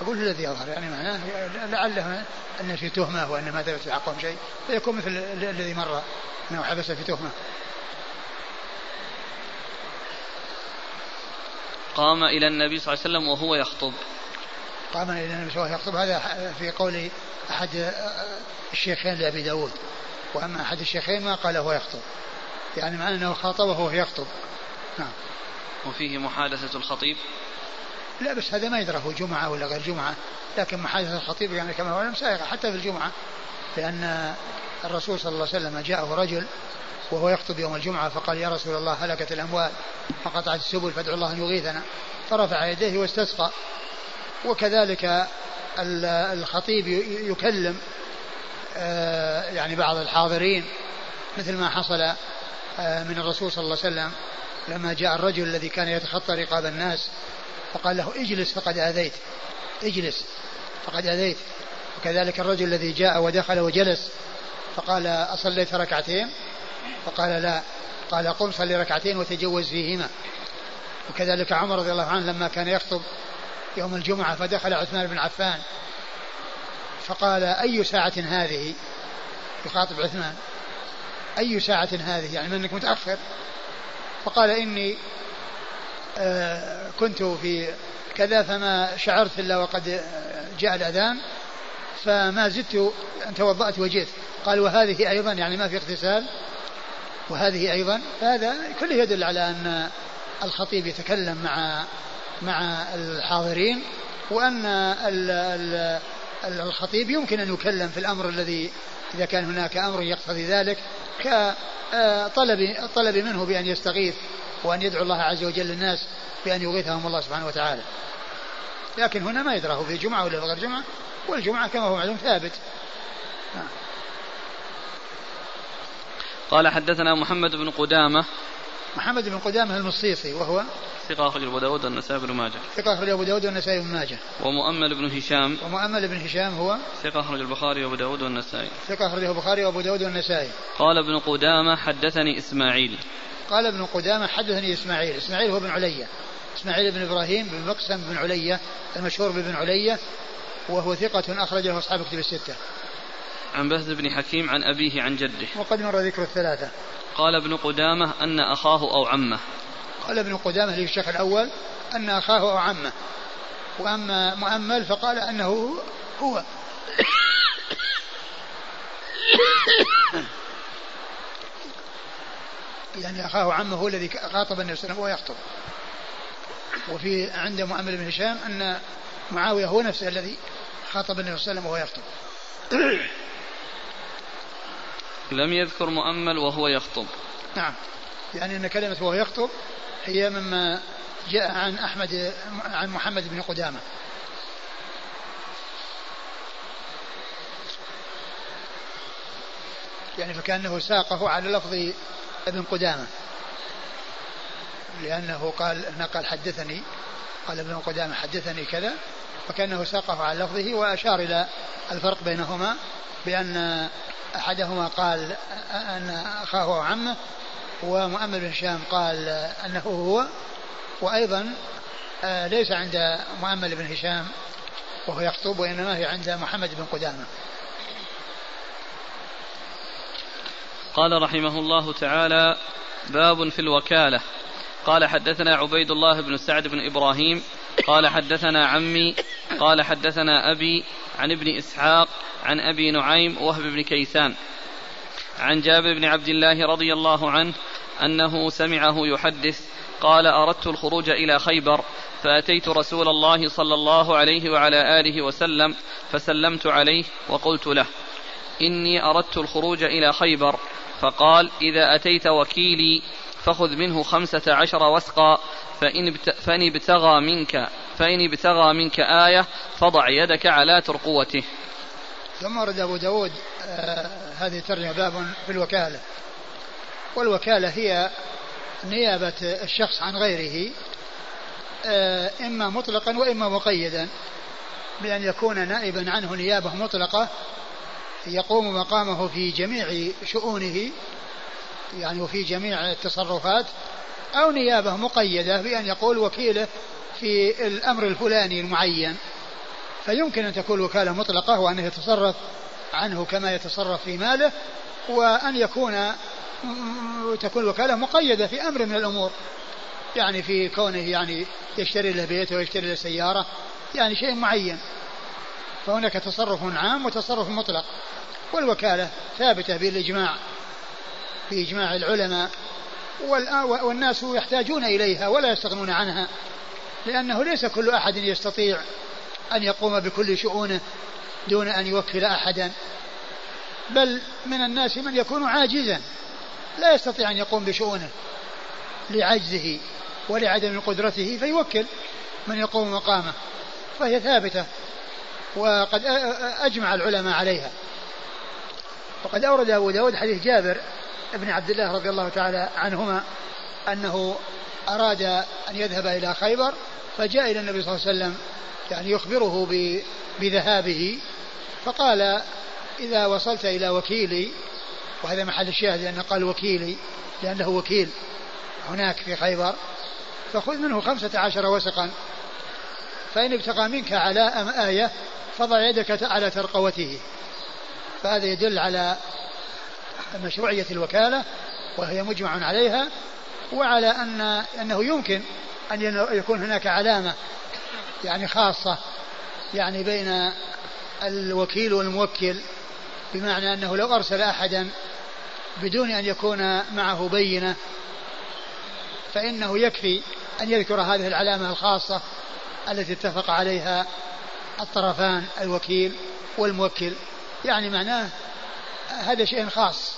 أقول الذي يظهر يعني معناه لعله أن في تهمة وأن ما ثبت في حقهم شيء. فيكون مثل الذي مر أنه حبس في تهمة. قام إلى النبي صلى الله عليه وسلم وهو يخطب. قام إلى النبي صلى الله عليه وسلم يخطب. هذا في قول أحد الشيخين لأبي داود. وأما أحد الشيخين ما قال هو يخطب. يعني معنى أنه خاطبه وهو يخطب. نعم. وفيه محادثة الخطيب؟ لا بس هذا ما يدرى هو جمعة ولا غير جمعة. لكن محادثة الخطيب يعني كما هو سائغة حتى في الجمعة. لأن الرسول صلى الله عليه وسلم جاءه رجل وهو يخطب يوم الجمعة فقال يا رسول الله هلكت الأموال وقطعت السبل فادعو الله أن يغيثنا. فرفع يديه واستسقى. وكذلك الخطيب يكلم يعني بعض الحاضرين مثل ما حصل آه، من الرسول صلى الله عليه وسلم لما جاء الرجل الذي كان يتخطى رقاب الناس فقال له اجلس فقد آذيت اجلس فقد آذيت. وكذلك الرجل الذي جاء ودخل وجلس فقال أصليت ركعتين؟ فقال لا قال قم صلي ركعتين وتجوز فيهما. وكذلك عمر رضي الله عنه لما كان يخطب يوم الجمعة فدخل عثمان بن عفان فقال أي ساعة هذه؟ يخاطب عثمان. أي ساعة هذه؟ يعني منك متأخر. فقال إني آه كنت في كذا فما شعرت إلا وقد جاء الأذان فما زدت أن توضأت وجئت. قال وهذه أيضا يعني ما في اغتسال. وهذه أيضا. فهذا كله يدل على أن الخطيب يتكلم مع مع الحاضرين وأن الخطيب يمكن أن يكلم في الأمر الذي إذا كان هناك أمر يقتضي ذلك كطلب الطلب منه بأن يستغيث وأن يدعو الله عز وجل الناس بأن يغيثهم الله سبحانه وتعالى لكن هنا ما يدراه في جمعة ولا في غير جمعة والجمعة كما هو معلوم ثابت. قال حدثنا محمد بن قدامة محمد بن قدامة المصيصي وهو ثقة أخرج أبو داود والنسائي بن ماجه. ثقة أخرج أبو داود والنسائي بن ماجه. ومؤمل بن هشام. ومؤمل بن هشام هو ثقة أخرج البخاري وأبو داود والنسائي. ثقة أخرج البخاري وأبو داود والنسائي. قال ابن قدامة حدثني إسماعيل. قال ابن قدامة حدثني إسماعيل. إسماعيل هو ابن علية إسماعيل بن إبراهيم بن مقسم بن علية المشهور بابن علية وهو ثقة أخرجه أصحاب كتب الستة. عن بهز بن حكيم عن أبيه عن جده. وقد مر ذكر الثلاثة. قال ابن قدامة أن أخاه أو عمه. قال ابن قدامة للشيخ الأول أن أخاه أو عمه. وأما مؤمل فقال أنه هو. يعني أخاه عمه هو الذي خاطب النبي صلى الله عليه وسلم وهو يخطب. وفي عند مؤمل بن هشام أن معاوية هو نفسه الذي خاطب النبي صلى الله عليه وسلم وهو يخطب. لم يذكر مؤمل وهو يخطب. نعم. يعني أن كلمة وهو يخطب هي مما جاء عن أحمد عن محمد بن قدامة. يعني فكأنه ساقه على لفظ ابن قدامة. لأنه قال نقل حدثني قال ابن قدامة حدثني كذا فكأنه ساقه على لفظه وأشار إلى الفرق بينهما بأن أحدهما قال أن أخاه وعمه ومؤمل بن هشام قال أنه هو وأيضا آه، ليس عند مؤمل بن هشام وهو يخطب وإنما هي عند محمد بن قدامة. قال رحمه الله تعالى باب في الوكالة. قال حدثنا عبيد الله بن سعد بن إبراهيم. قال حدثنا عمي. قال حدثنا أبي عن ابن إسحاق. عن أبي نعيم وهب بن كيسان عن جابر بن عبد الله رضي الله عنه أنه سمعه يحدث قال أردت الخروج إلى خيبر فأتيت رسول الله صلى الله عليه وعلى آله وسلم فسلمت عليه وقلت له إني أردت الخروج إلى خيبر فقال إذا أتيت وكيلي فخذ منه خمسة عشر وسقا فإن, فإن ابتغى منك فإن ابتغى منك آية فضع يدك على ترقوته ثم ورد أبو داود آه هذه ترجمة باب في الوكالة. والوكالة هي نيابة الشخص عن غيره آه إما مطلقا وإما مقيدا بأن يكون نائبا عنه نيابة مطلقة يقوم مقامه في جميع شؤونه يعني وفي جميع التصرفات أو نيابة مقيدة بأن يقول وكيله في الأمر الفلاني المعين. فيمكن أن تكون وكالة مطلقة وأنه يتصرف عنه كما يتصرف في ماله وأن يكون تكون وكالة مقيدة في أمر من الأمور. يعني في كونه يعني يشتري له بيت ويشتري له سيارة يعني شيء معين. فهناك تصرف عام وتصرف مطلق. والوكالة ثابتة بالإجماع في إجماع العلماء. والناس يحتاجون إليها ولا يستغنون عنها لأنه ليس كل أحد يستطيع أن يقوم بكل شؤونه دون أن يوكل أحدا. بل من الناس من يكون عاجزا لا يستطيع أن يقوم بشؤونه لعجزه ولعدم قدرته فيوكل من يقوم مقامه فهي ثابتة وقد أجمع العلماء عليها. وقد أورد أبو داود حديث جابر بن عبد الله رضي الله تعالى عنهما أنه أراد أن يذهب إلى خيبر فجاء إلى النبي صلى الله عليه وسلم يعني يخبره بذهابه. فقال إذا وصلت إلى وكيلي وهذا محل الشاهد لأنه قال وكيلي لأنه وكيل هناك في خيبر فخذ منه خمسة عشر وسقا فإن ابتغى منك علاء آية فضع يدك على ترقوته. فهذا يدل على مشروعية الوكالة وهي مجمع عليها وعلى أن أنه يمكن أن يكون هناك علامة يعني خاصة يعني بين الوكيل والموكل بمعنى أنه لو أرسل أحدا بدون أن يكون معه بينة فإنه يكفي أن يذكر هذه العلامة الخاصة التي اتفق عليها الطرفان الوكيل والموكل. يعني معناه هذا شيء خاص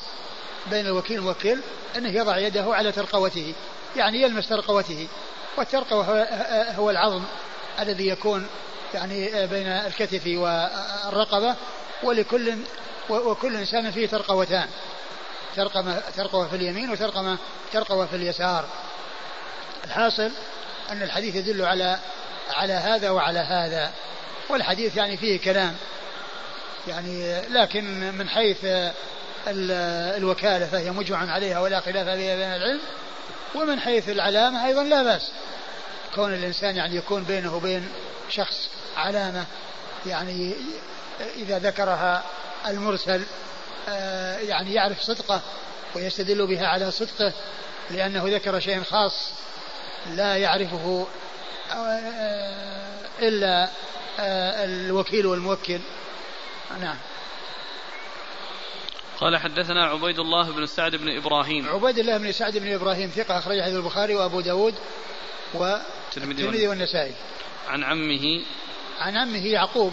بين الوكيل والموكل أنه يضع يده على ترقوته يعني يلمس ترقوته والترقوة هو العظم. الذي يكون يعني بين الكتف والرقبة ولكل وكل إنسان فيه ترقوتان ترقمة ترقوة في اليمين وترقمة ترقوة في اليسار. الحاصل أن الحديث يدل على على هذا وعلى هذا. والحديث يعني فيه كلام يعني لكن من حيث الوكالة فهي مجمع عليها ولا خلاف فيها بين العلم ومن حيث العلامة أيضا لا بأس. كون الإنسان يعني يكون بينه وبين شخص علامة يعني إذا ذكرها المرسل آه، يعني يعرف صدقه ويستدل بها على صدقه لأنه ذكر شيء خاص لا يعرفه آه، إلا آه، الوكيل والموكل. نعم. قال حدثنا عبيد الله بن سعد بن إبراهيم. عبيد الله بن سعد بن إبراهيم ثقة أخرج حديث البخاري وأبو داود. والترمذي والنسائي. عن عمه. عن عمه يعقوب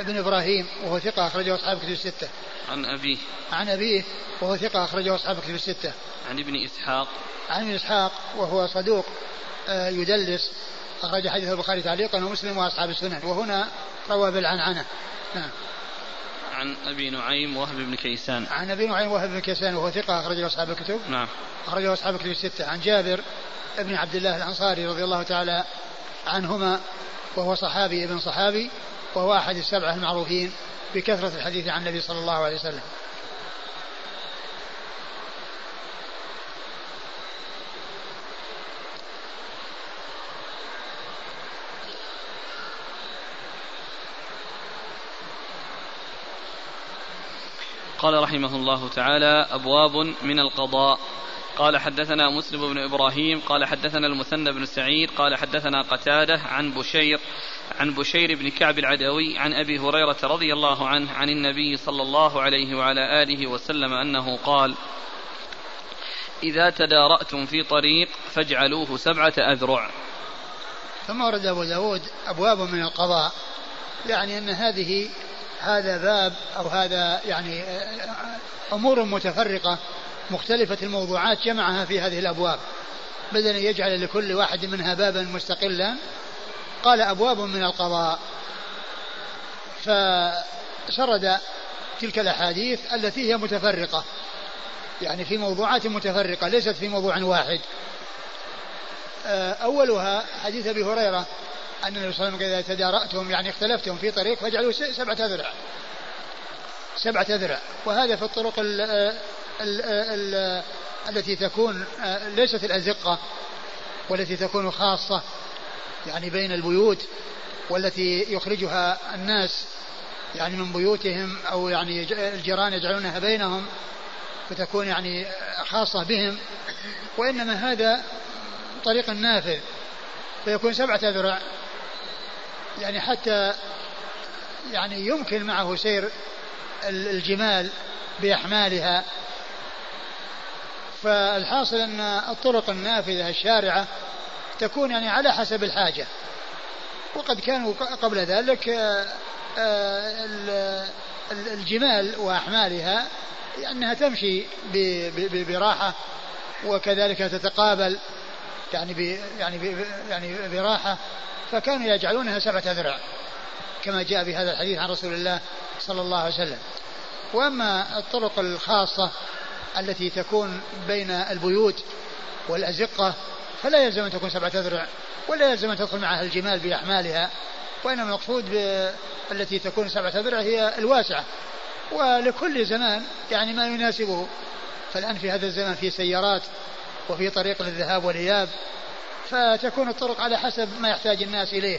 بن إبراهيم وهو ثقة أخرجه أصحاب كتب الستة. عن أبيه. عن أبيه وهو ثقة أخرجه أصحاب كتب الستة. عن ابن إسحاق. عن ابن إسحاق وهو صدوق آه، يدلس. أخرج حديث البخاري تعليقا ومسلم وأصحاب السنن. وهنا روى بالعنعنة. نعم. عن أبي نعيم وهب بن كيسان. عن أبي نعيم وهب بن كيسان وهو ثقة أخرجه أصحاب الكتب. نعم. أخرجه أصحاب الكتب الستة. عن جابر بن عبد الله الأنصاري رضي الله تعالى عنهما وهو صحابي ابن صحابي وهو أحد السبعة المعروفين بكثرة الحديث عن النبي صلى الله عليه وسلم. قال رحمه الله تعالى أبواب من القضاء. قال حدثنا مسلم بن إبراهيم قال حدثنا المثنى بن سعيد قال حدثنا قتادة عن بشير عن بشير بن كعب العدوي عن أبي هريرة رضي الله عنه عن النبي صلى الله عليه وعلى آله وسلم أنه قال إذا تدارأتم في طريق فاجعلوه سبعة أذرع. ثم ورد أبو داود أبواب من القضاء يعني أن هذه هذا باب أو هذا يعني أمور متفرقة. مختلفة الموضوعات جمعها في هذه الأبواب. بدل أن يجعل لكل واحد منها بابا مستقلا. قال أبواب من القضاء. فسرد تلك الأحاديث التي هي متفرقة. يعني في موضوعات متفرقة ليست في موضوع واحد. أولها حديث أبي هريرة أن النبي صلى الله عليه وسلم إذا تدارأتم يعني اختلفتم في طريق فاجعلوا سبعة أذرع. سبعة أذرع. وهذا في الطرق ال ال ال التي تكون ليست الأزقة والتي تكون خاصة يعني بين البيوت والتي يخرجها الناس يعني من بيوتهم أو يعني الجيران يجعلونها بينهم فتكون يعني خاصة بهم. وإنما هذا طريق نافذ فيكون سبعة أذرع يعني حتى يعني يمكن معه سير الجمال بأحمالها. فالحاصل أن الطرق النافذة الشارعة تكون يعني على حسب الحاجة. وقد كانوا قبل ذلك آه، آه، الجمال وأحمالها أنها تمشي براحة وكذلك تتقابل يعني يعني يعني براحة فكانوا يجعلونها سبعة ذراع كما جاء بهذا الحديث عن رسول الله صلى الله عليه وسلم. وأما الطرق الخاصة التي تكون بين البيوت والأزقة فلا يلزم أن تكون سبعة أذرع ولا يلزم أن تدخل معها الجمال بأحمالها وإنما المقصود التي تكون سبعة أذرع هي الواسعة. ولكل زمان يعني ما يناسبه. فالآن في هذا الزمان في سيارات وفي طريق للذهاب والإياب فتكون الطرق على حسب ما يحتاج الناس إليه.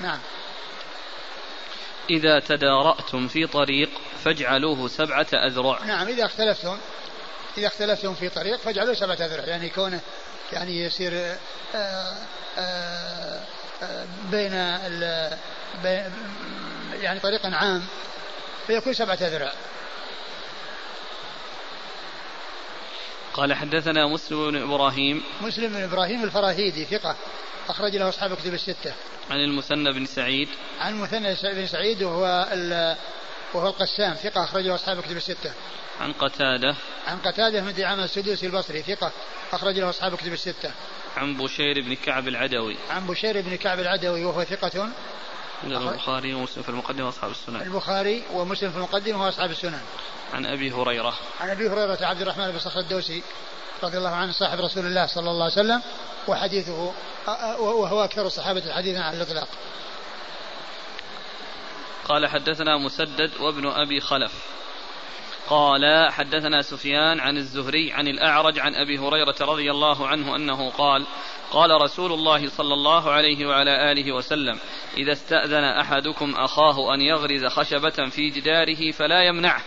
نعم. إذا تدارأتم في طريق فاجعلوه سبعة أذرع. نعم إذا اختلفتم إذا اختلفتم في طريق فاجعلوه سبعة أذرع يعني كونه يعني يصير آآ آه، آآ آه، بين يعني طريق عام فيكون سبعة أذرع قال حدثنا مسلم بن إبراهيم. مسلم بن إبراهيم الفراهيدي ثقة. أخرج له أصحاب كتب الستة. عن المثنى بن سعيد. عن المثنى بن سعيد وهو وهو القسام ثقة. أخرج له أصحاب كتب الستة. عن قتادة. عن قتادة بن دعامة السدوسي البصري ثقة أخرج له أصحاب كتب الستة. عن بشير بن كعب العدوي. عن بشير بن كعب العدوي وهو ثقة. البخاري ومسلم في المقدمة وأصحاب السنن. البخاري ومسلم في المقدمة وأصحاب السنن. عن أبي هريرة. عن أبي هريرة عبد الرحمن بن صخر الدوسي رضي الله عنه صاحب رسول الله صلى الله عليه وسلم وحديثه وهو أكثر الصحابة حديثا على الإطلاق. قال حدثنا مسدد وابن أبي خلف. قال حدثنا سفيان عن الزهري عن الأعرج عن أبي هريرة رضي الله عنه أنه قال قال رسول الله صلى الله عليه وعلى آله وسلم إذا استأذن أحدكم أخاه أن يغرز خشبة في جداره فلا يمنعه.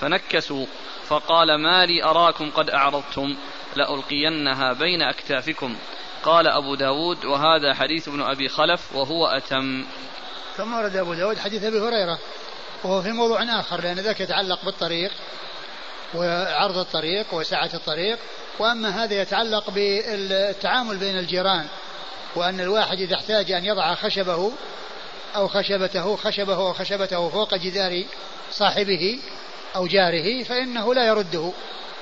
فنكسوا فقال ما لي أراكم قد أعرضتم لألقينها بين أكتافكم. قال أبو داود وهذا حديث ابن أبي خلف وهو أتم. ثم ورد أبو داود حديث أبي هريرة. وهو في موضوع آخر لأن ذاك يتعلق بالطريق وعرض الطريق وسعة الطريق. وأما هذا يتعلق بالتعامل بين الجيران وأن الواحد إذا احتاج أن يضع خشبه أو خشبته خشبه أو خشبته فوق جدار صاحبه أو جاره فإنه لا يرده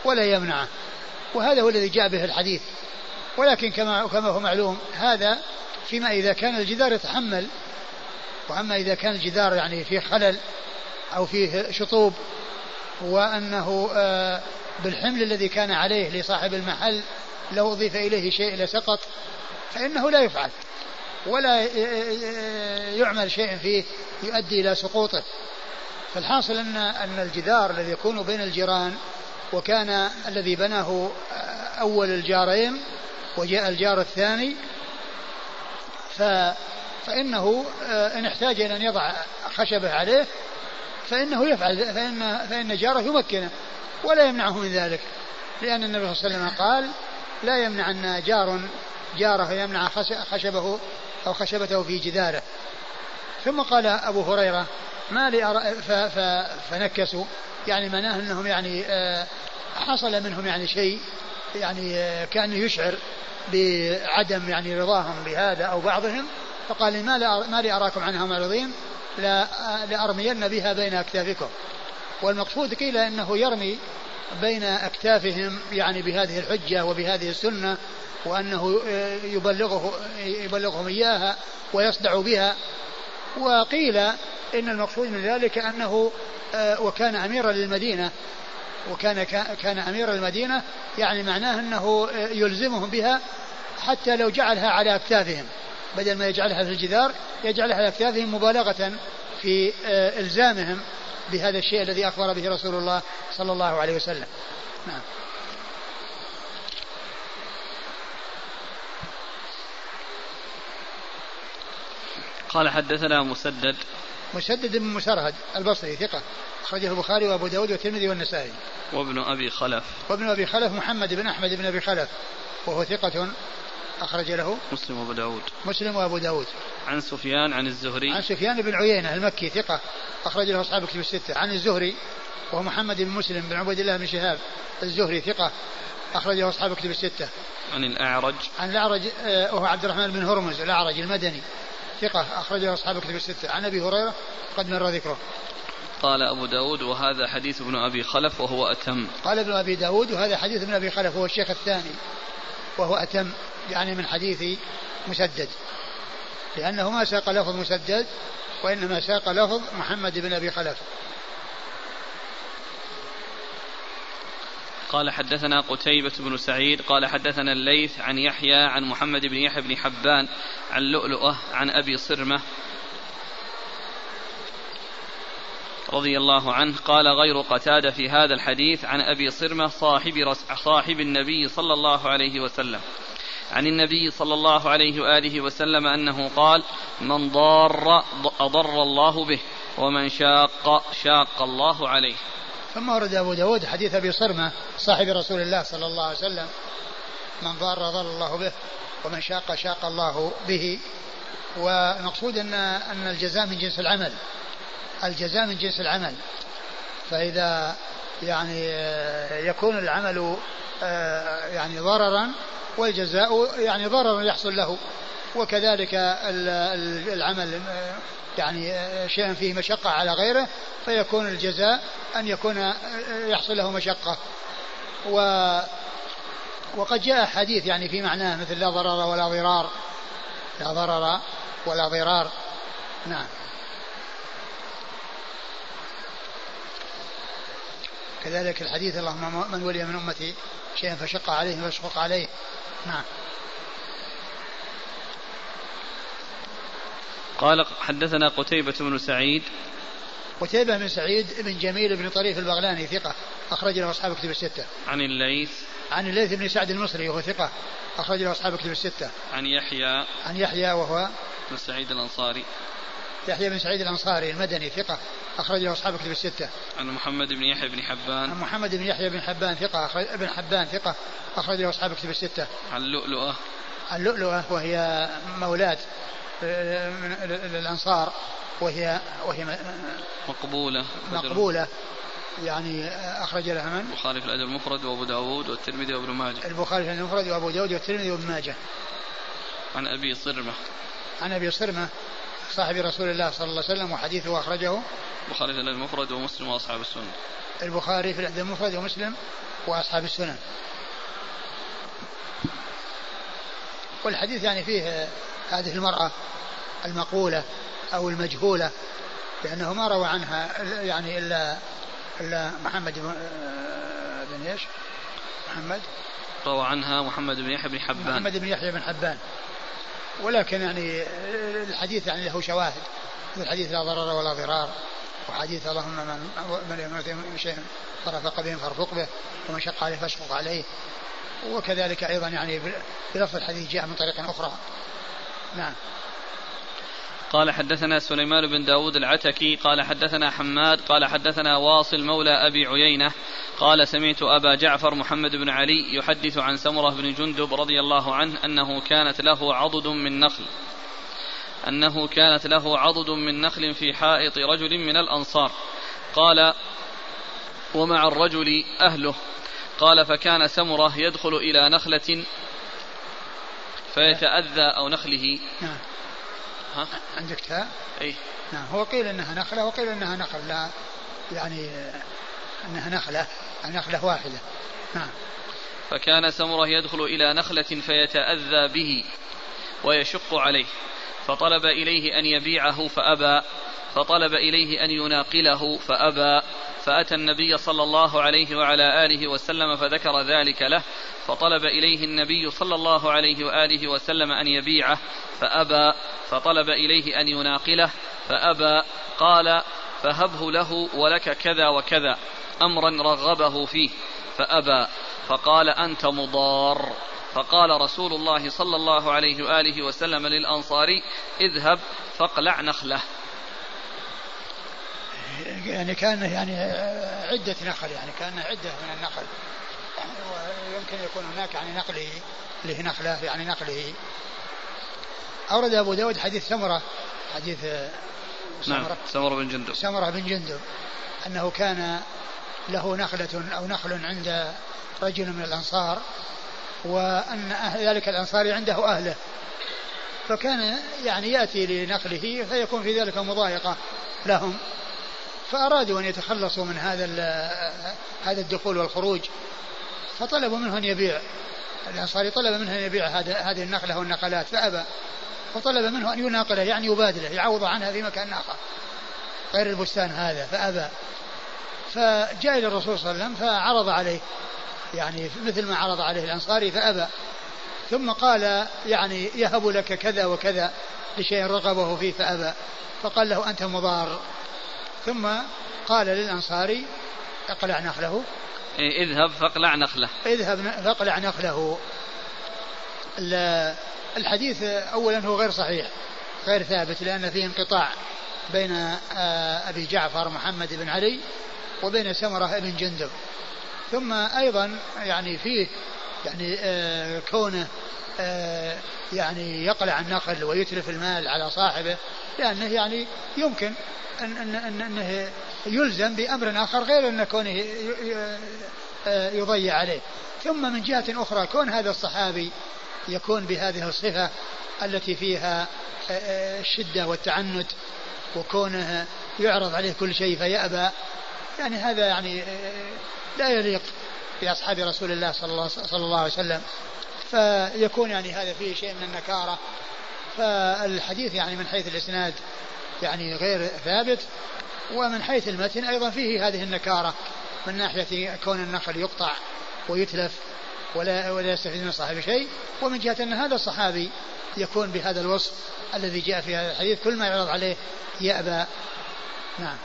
ولا يمنعه. وهذا هو الذي جاء به الحديث. ولكن كما كما هو معلوم هذا فيما إذا كان الجدار يتحمل وأما إذا كان الجدار يعني فيه خلل أو فيه شطوب وأنه آه، بالحمل الذي كان عليه لصاحب المحل لو أضيف إليه شيء لسقط فإنه لا يفعل ولا يعمل شيء فيه يؤدي إلى سقوطه. فالحاصل أن أن الجدار الذي يكون بين الجيران وكان الذي بناه أول الجارين وجاء الجار الثاني ف فإنه إن احتاج إلى أن يضع خشبه عليه فإنه يفعل فإن فإن جاره يمكنه ولا يمنعه من ذلك. لأن النبي صلى الله عليه وسلم قال لا يمنع أن جار جاره يمنع خشبه أو خشبته في جداره. ثم قال أبو هريرة ما لي أرى فنكسوا. يعني معناه أنهم يعني آه، حصل منهم يعني شيء يعني آه، كان يشعر بعدم يعني رضاهم بهذا أو بعضهم. فقال ما, ما لي أراكم عنها معرضين. لأرمين بها بين أكتافكم. والمقصود قيل أنه يرمي بين أكتافهم يعني بهذه الحجة وبهذه السنة وأنه يبلغه يبلغهم إياها ويصدع بها. وقيل إن المقصود من ذلك أنه وكان أميرا للمدينة وكان كان أمير المدينة يعني معناه أنه يلزمهم بها حتى لو جعلها على أكتافهم. بدل ما يجعلها في الجدار يجعلها على أكتافهم مبالغة في آه، إلزامهم بهذا الشيء الذي أخبر به رسول الله صلى الله عليه وسلم. نعم. قال حدثنا مسدد. مسدد بن مسرهد البصري ثقة أخرجه البخاري وأبو داود والترمذي والنسائي. وابن أبي خلف. وابن أبي خلف محمد بن أحمد بن أبي خلف وهو ثقة أخرج له مسلم وأبو داود. مسلم وأبو داود. عن سفيان عن الزهري. عن سفيان بن عيينة المكي ثقة أخرج له أصحاب كتب الستة. عن الزهري وهو محمد بن مسلم بن عبيد الله بن شهاب الزهري ثقة أخرجه أصحاب كتب الستة. عن الأعرج. عن الأعرج آه، وهو عبد الرحمن بن هرمز الأعرج المدني ثقة أخرجه أصحاب كتب الستة. عن أبي هريرة قد مر ذكره. قال أبو داود وهذا حديث ابن أبي خلف وهو أتم. قال ابن أبي داود وهذا حديث ابن أبي خلف وهو الشيخ الثاني. وهو أتم يعني من حديث مسدد. لأنه ما ساق لفظ مسدد وإنما ساق لفظ محمد بن أبي خلف. قال حدثنا قتيبة بن سعيد قال حدثنا الليث عن يحيى عن محمد بن يحيى بن حبان عن لؤلؤة عن أبي صرمة رضي الله عنه قال غير قتادة في هذا الحديث عن أبي صرمة صاحب, صاحب النبي صلى الله عليه وسلم. عن النبي صلى الله عليه وآله وسلم أنه قال من ضار أضر الله به ومن شاق شاق الله عليه. ثم ورد أبو داود حديث أبي صرمة صاحب رسول الله صلى الله عليه وسلم من ضار ضر الله به ومن شاق شاق الله به. والمقصود أن أن الجزاء من جنس العمل. الجزاء من جنس العمل. فإذا يعني يكون العمل آه، يعني ضررا والجزاء يعني ضرر يحصل له. وكذلك العمل آه، يعني آه، شيء فيه مشقة على غيره فيكون الجزاء أن يكون يحصل له مشقة. و وقد جاء حديث يعني في معناه مثل لا ضرر ولا ضرار. لا ضرر ولا ضرار. نعم. كذلك الحديث اللهم من ولي من أمتي شيئا فشق عليه فاشقق عليه. نعم. قال حدثنا قتيبة بن سعيد. قتيبة بن سعيد بن جميل بن طريف البغلاني ثقة أخرج له أصحاب كتب الستة. عن الليث. عن الليث بن سعد المصري وهو ثقة أخرج له أصحاب كتب الستة. عن يحيى. عن يحيى وهو بن سعيد الأنصاري. يحيى بن سعيد الأنصاري المدني ثقة أخرج له أصحاب كتب الستة. عن محمد بن يحيى بن حبان. عن محمد بن يحيى بن حبان ثقة أخرج ابن حبان ثقة أخرج له أصحاب كتب الستة. عن لؤلؤة. عن لؤلؤة وهي مولاة آه، من الأنصار وهي وهي مقبولة مقبولة يعني أخرج لها من؟ البخاري في الأدب المفرد وأبو داود والترمذي وابن ماجه البخاري في الأدب المفرد وأبو داود والترمذي وابن ماجه عن أبي صرمة عن أبي صرمة صاحب رسول الله صلى الله عليه وسلم وحديثه أخرجه البخاري في الأدب المفرد ومسلم وأصحاب السنن البخاري في الأدب المفرد ومسلم وأصحاب السنن والحديث يعني فيه هذه المرأة المقولة أو المجهولة لأنه ما روى عنها يعني إلا إلا محمد بن, بن إيش؟ محمد. روى عنها محمد بن يحيى بن حبان. محمد بن يحيى بن حبان. ولكن يعني الحديث يعني له شواهد. الحديث لا ضرر ولا ضرار وحديث اللهم من من شيء فرفق به فارفق به ومن شق عليه فاشفق عليه. وكذلك أيضا يعني بلفظ الحديث جاء من طريق أخرى. نعم. قال حدثنا سليمان بن داود العتكي قال حدثنا حماد قال حدثنا واصل مولى أبي عيينة قال سمعت أبا جعفر محمد بن علي يحدث عن سمرة بن جندب رضي الله عنه أنه كانت له عضد من نخل أنه كانت له عضد من نخل في حائط رجل من الأنصار. قال ومع الرجل أهله قال فكان سمرة يدخل إلى نخلة فيتأذى أو نخله نعم. ها؟ عندك تاء؟ اي نعم هو قيل إنها نخلة وقيل إنها نخل لا يعني إنها نخلة نخلة واحدة نعم فكان سمرة يدخل إلى نخلة فيتأذى به ويشق عليه فطلب إليه أن يبيعه فأبى فطلب إليه أن يناقله فأبى فأتى النبي صلى الله عليه وعلى آله وسلم فذكر ذلك له فطلب إليه النبي صلى الله عليه وآله وسلم أن يبيعه فأبى فطلب إليه أن يناقله فأبى قال فهبه له ولك كذا وكذا أمرا رغبه فيه فأبى فقال أنت مضار فقال رسول الله صلى الله عليه وآله وسلم للانصاري اذهب فاقلع نخله يعني كان يعني عدة نخل يعني كان عدة من النخل. ويمكن يكون هناك يعني نقله له نخلة يعني نقله أورد أبو داود حديث سمرة حديث سمرة نعم سمرة. بن جندب. سمرة بن جندب. أنه كان له نخلة أو نخل عند رجل من الأنصار وأن ذلك الأنصاري عنده أهله. فكان يعني يأتي لنخله فيكون في ذلك مضايقة لهم. فأرادوا أن يتخلصوا من هذا هذا الدخول والخروج فطلبوا منه أن يبيع. الأنصاري طلب منه أن يبيع هذه النخلة والنقلات فأبى. فطلب منه أن يناقله يعني يبادله يعوض عنها في مكان آخر. غير البستان هذا فأبى. فجاء إلى الرسول صلى الله عليه وسلم فعرض عليه. يعني مثل ما عرض عليه الأنصاري فأبى. ثم قال يعني يهب لك كذا وكذا لشيء رغبه فيه فأبى. فقال له أنت مضار. ثم قال للأنصاري اقلع نخله. اذهب فاقلع نخله. اذهب فاقلع نخله. الحديث أولا هو غير صحيح غير ثابت لأن فيه انقطاع بين آه، أبي جعفر محمد بن علي وبين سمرة بن جندب. ثم أيضا يعني فيه يعني آه كونه آه يعني يقلع النخل ويتلف المال على صاحبه لأنه يعني يمكن أن أن أن أنه يلزم بأمر آخر غير أن كونه آه، يضيع عليه. ثم من جهة أخرى كون هذا الصحابي يكون بهذه الصفة التي فيها الشدة والتعنت وكونه يعرض عليه كل شيء فيأبى يعني هذا يعني لا يليق. بأصحاب رسول الله صلى الله, صلى الله عليه وسلم. فيكون يعني هذا فيه شيء من النكارة. فالحديث يعني من حيث الإسناد يعني غير ثابت ومن حيث المتن أيضا فيه هذه النكارة. من ناحية كون النخل يقطع ويتلف ولا ولا يستفيد من صاحب شيء ومن جهة أن هذا الصحابي يكون بهذا الوصف الذي جاء في هذا الحديث. كل ما يعرض عليه يأبى. نعم.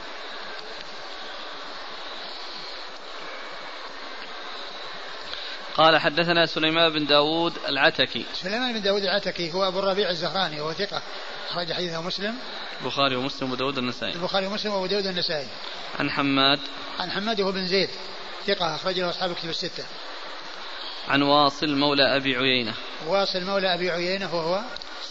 قال حدثنا سليمان بن داود العتكي. سليمان بن داود العتكي هو أبو الربيع الزهراني وهو ثقة أخرج حديثه مسلم. البخاري ومسلم وابو داود النسائي. البخاري ومسلم وابو داود النسائي. عن حماد. عن حماد هو بن زيد ثقة أخرج له أصحاب الكتب الستة. عن واصل مولى أبي عيينة. واصل مولى أبي عيينة وهو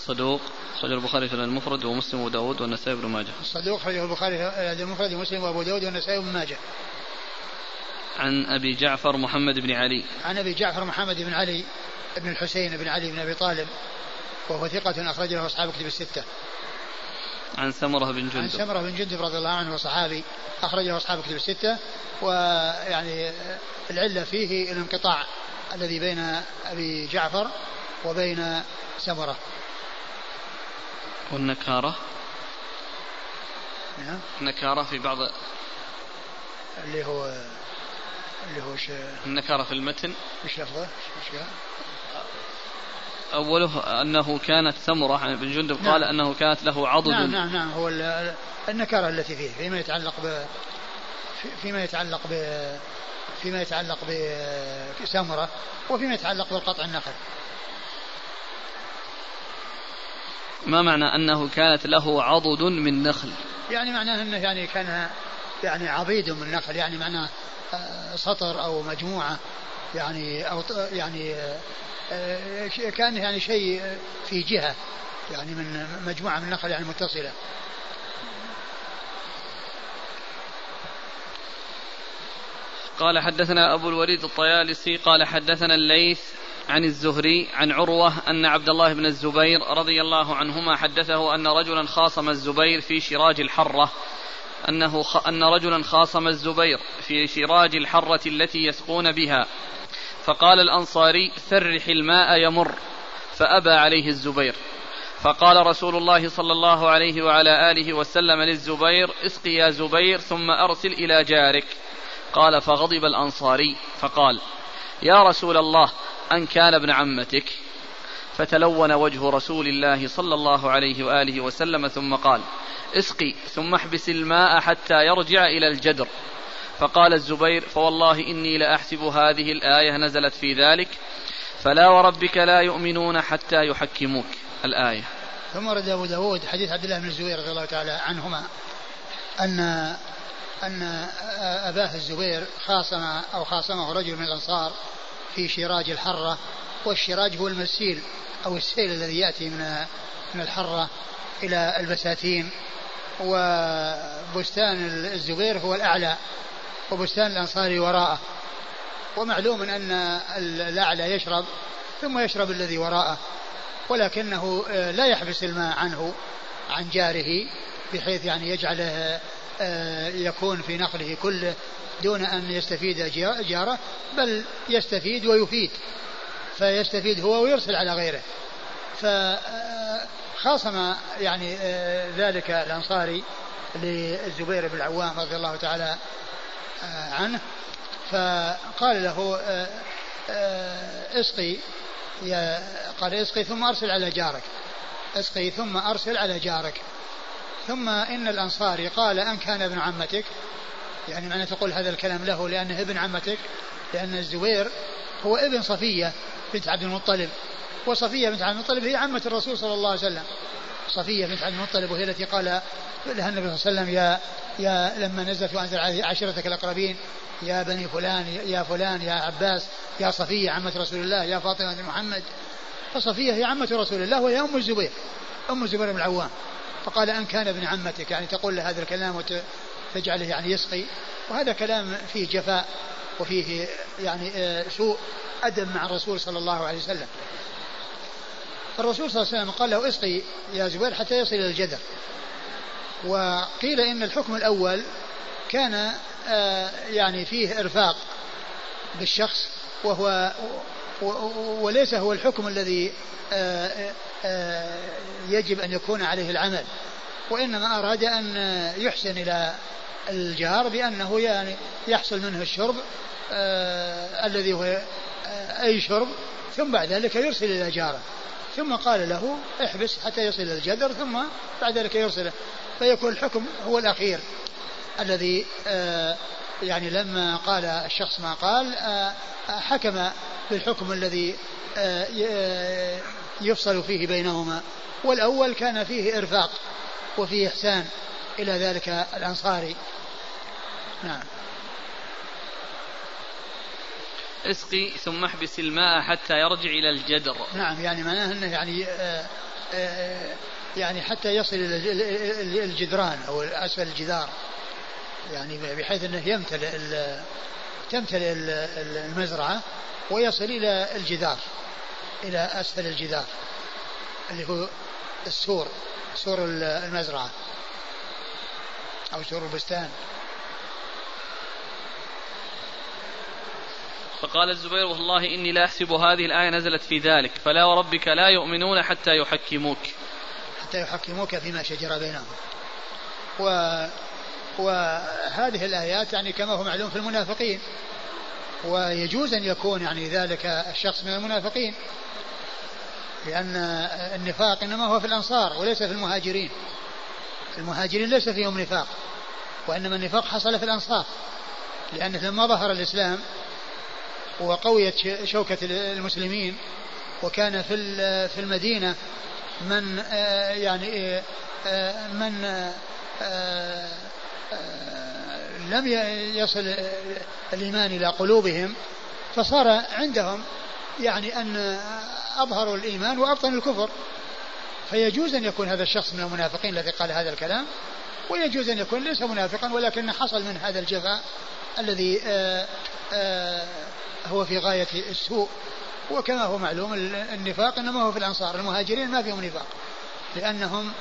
صدوق أخرج البخاري في المفرد ومسلم وابو داود والنسائي بن ماجه. الصدوق أخرجه البخاري في المفرد ومسلم وأبو داود والنسائي بن ماجه. عن أبي جعفر محمد بن علي. عن أبي جعفر محمد بن علي بن الحسين بن علي بن أبي طالب وهو ثقة أخرج له أصحاب كتب الستة. عن سمرة بن جندب. عن سمرة بن جندب رضي الله عنه وصحابي أخرجه أصحاب كتب الستة ويعني العلة فيه الانقطاع الذي بين أبي جعفر وبين سمرة والنكارة. نعم. النكارة في بعض اللي هو اللي هو ش... النكارة في المتن. وش لفظه؟ أوله أنه كانت سمرة عن ابن جندب نعم. قال أنه كانت له عضد. نعم نعم نعم. هو النكارة التي فيه فيما يتعلق ب فيما يتعلق ب فيما يتعلق بسمرة وفيما يتعلق بالقطع النخل. ما معنى أنه كانت له عضد من نخل؟ يعني معناه أنه يعني كان يعني عضيد من نخل يعني معناه سطر أو مجموعة يعني أو يعني آه، كان يعني شيء في جهة يعني من مجموعة من النخل يعني متصلة. قال حدثنا أبو الوليد الطيالسي قال حدثنا الليث عن الزهري عن عروة أن عبد الله بن الزبير رضي الله عنهما حدثه أن رجلا خاصم الزبير في شراج الحرة. أنه خ... أن رجلا خاصم الزبير في شراج الحرة التي يسقون بها. فقال الأنصاري ثرح الماء يمر. فأبى عليه الزبير. فقال رسول الله صلى الله عليه وعلى آله وسلم للزبير اسق يا زبير ثم أرسل إلى جارك. قال فغضب الأنصاري فقال يا رسول الله أن كان ابن عمتك فتلون وجه رسول الله صلى الله عليه وآله وسلم ثم قال اسقي ثم احبس الماء حتى يرجع إلى الجدر. فقال الزبير فوالله إني لأحسب هذه الآية نزلت في ذلك فلا وربك لا يؤمنون حتى يحكموك. الآية. ثم ورد أبو داود حديث عبد الله بن الزبير رضي الله تعالى عنهما أن أن أباه الزبير خاصم أو خاصمه رجل من الأنصار في شراج الحرة والشراج هو المسيل أو السيل الذي يأتي من من الحرة إلى البساتين وبستان الزبير هو الأعلى وبستان الأنصاري وراءه. ومعلوم أن الأعلى يشرب ثم يشرب الذي وراءه ولكنه آه، لا يحبس الماء عنه عن جاره بحيث يعني يجعله آه، يكون في نقله كله دون أن يستفيد جاره بل يستفيد ويفيد. فيستفيد هو ويرسل على غيره. فخاصم يعني آه، ذلك الأنصاري للزبير بن العوام رضي الله تعالى عنه. فقال له اسقي يا قال اسقي ثم أرسل على جارك. اسقي ثم أرسل على جارك. ثم إن الأنصاري قال أن كان ابن عمتك. يعني معنى تقول هذا الكلام له لأنه ابن عمتك لأن الزبير هو ابن صفية. بنت عبد المطلب. وصفية بنت عبد المطلب هي عمة الرسول صلى الله عليه وسلم. صفية بنت عبد المطلب وهي التي قال لها النبي صلى الله عليه وسلم يا يا لما نزلت وانزل عشيرتك الأقربين يا بني فلان يا فلان يا عباس يا صفية عمة رسول الله يا فاطمة محمد. فصفية هي عمة رسول الله وهي أم الزبير أم الزبير بن العوام. فقال أن كان ابن عمتك. يعني تقول له هذا الكلام وتجعله يعني يسقي. وهذا كلام فيه جفاء. وفيه يعني آه، سوء أدب مع الرسول صلى الله عليه وسلم. فالرسول صلى الله عليه وسلم قال له اسقي يا زبير حتى يصل إلى الجدر. وقيل إن الحكم الأول كان آه، يعني فيه إرفاق بالشخص وهو وليس هو الحكم الذي آه، يجب أن يكون عليه العمل. وإنما أراد أن يحسن إلى الجار بأنه يعني يحصل منه الشرب الذي هو أي شرب ثم بعد ذلك يرسل إلى جاره ثم قال له احبس حتى يصل إلى الجدر ثم بعد ذلك يرسله. فيكون الحكم هو الأخير الذي آه، يعني لما قال الشخص ما قال آه، حكم بالحكم الذي آه، يفصل فيه بينهما. والأول كان فيه إرفاق وفيه إحسان إلى ذلك الأنصاري. نعم. اسقي ثم احبس الماء حتى يرجع إلى الجدر. نعم يعني معناه أنه يعني يعني حتى يصل إلى الجدران أو أسفل الجدار. يعني بحيث إنه يمتلئ تمتلئ المزرعة ويصل إلى الجدار إلى أسفل الجدار اللي هو السور سور المزرعة. أو سور البستان. فقال الزبير والله إني لا أحسب هذه الآية نزلت في ذلك فلا وربك لا يؤمنون حتى يحكموك. حتى يحكموك فيما شجر بينهم. و وهذه الآيات يعني كما هو معلوم في المنافقين. ويجوز أن يكون يعني ذلك الشخص من المنافقين لأن النفاق إنما هو في الأنصار وليس في المهاجرين. المهاجرين ليس فيهم نفاق وإنما النفاق حصل في الأنصار لأنه لما ظهر الإسلام وقويت شوكة المسلمين وكان في في المدينة من آه، يعني آه، من آه، لم يصل الإيمان إلى قلوبهم فصار عندهم يعني أن أظهروا الإيمان وأبطنوا الكفر. فيجوز أن يكون هذا الشخص من المنافقين الذي قال هذا الكلام ويجوز أن يكون ليس منافقا ولكن حصل من هذا الجفاء الذي آه، آه، هو في غاية السوء. وكما هو معلوم النفاق إنما هو في الأنصار المهاجرين ما فيهم نفاق لأنهم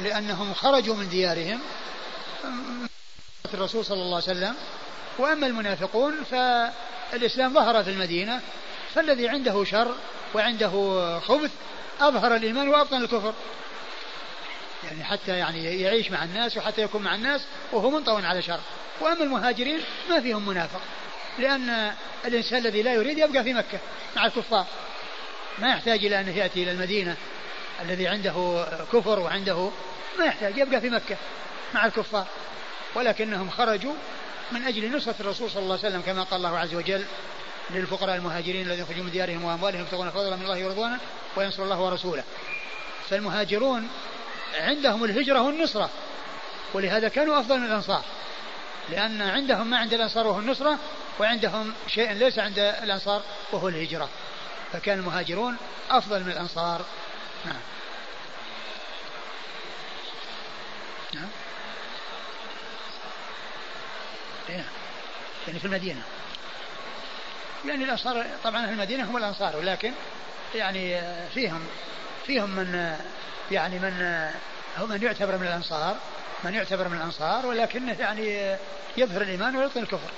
لأنهم خرجوا من ديارهم الرسول صلى الله عليه وسلم. وأما المنافقون فالإسلام ظهر في المدينة فالذي عنده شر وعنده خبث أظهر الإيمان وأبطن الكفر. يعني حتى يعني يعيش مع الناس وحتى يكون مع الناس وهو منطوي على شر. وأما المهاجرين ما فيهم منافق. لأن الإنسان الذي لا يريد يبقى في مكة مع الكفار. ما يحتاج إلى أن يأتي إلى المدينة الذي عنده كفر وعنده. ما يحتاج يبقى في مكة مع الكفار. ولكنهم خرجوا من أجل نصرة الرسول صلى الله عليه وسلم كما قال الله عز وجل للفقراء المهاجرين الذين يخرجون من ديارهم وأموالهم يبتغون فضلا من الله ورضوانه وينصر الله ورسوله. فالمهاجرون عندهم الهجرة والنصرة ولهذا كانوا أفضل من الأنصار. لأن عندهم ما عند الأنصار وهو النصرة وعندهم شيء ليس عند الأنصار وهو الهجرة. فكان المهاجرون أفضل من الأنصار. نعم. نعم. إيه. يعني في المدينة. يعني الأنصار طبعا في المدينة هم الأنصار ولكن يعني فيهم فيهم من يعني من هو من يعتبر من الأنصار من يعتبر من الأنصار ولكنه يعني يظهر الإيمان ويبطن الكفر.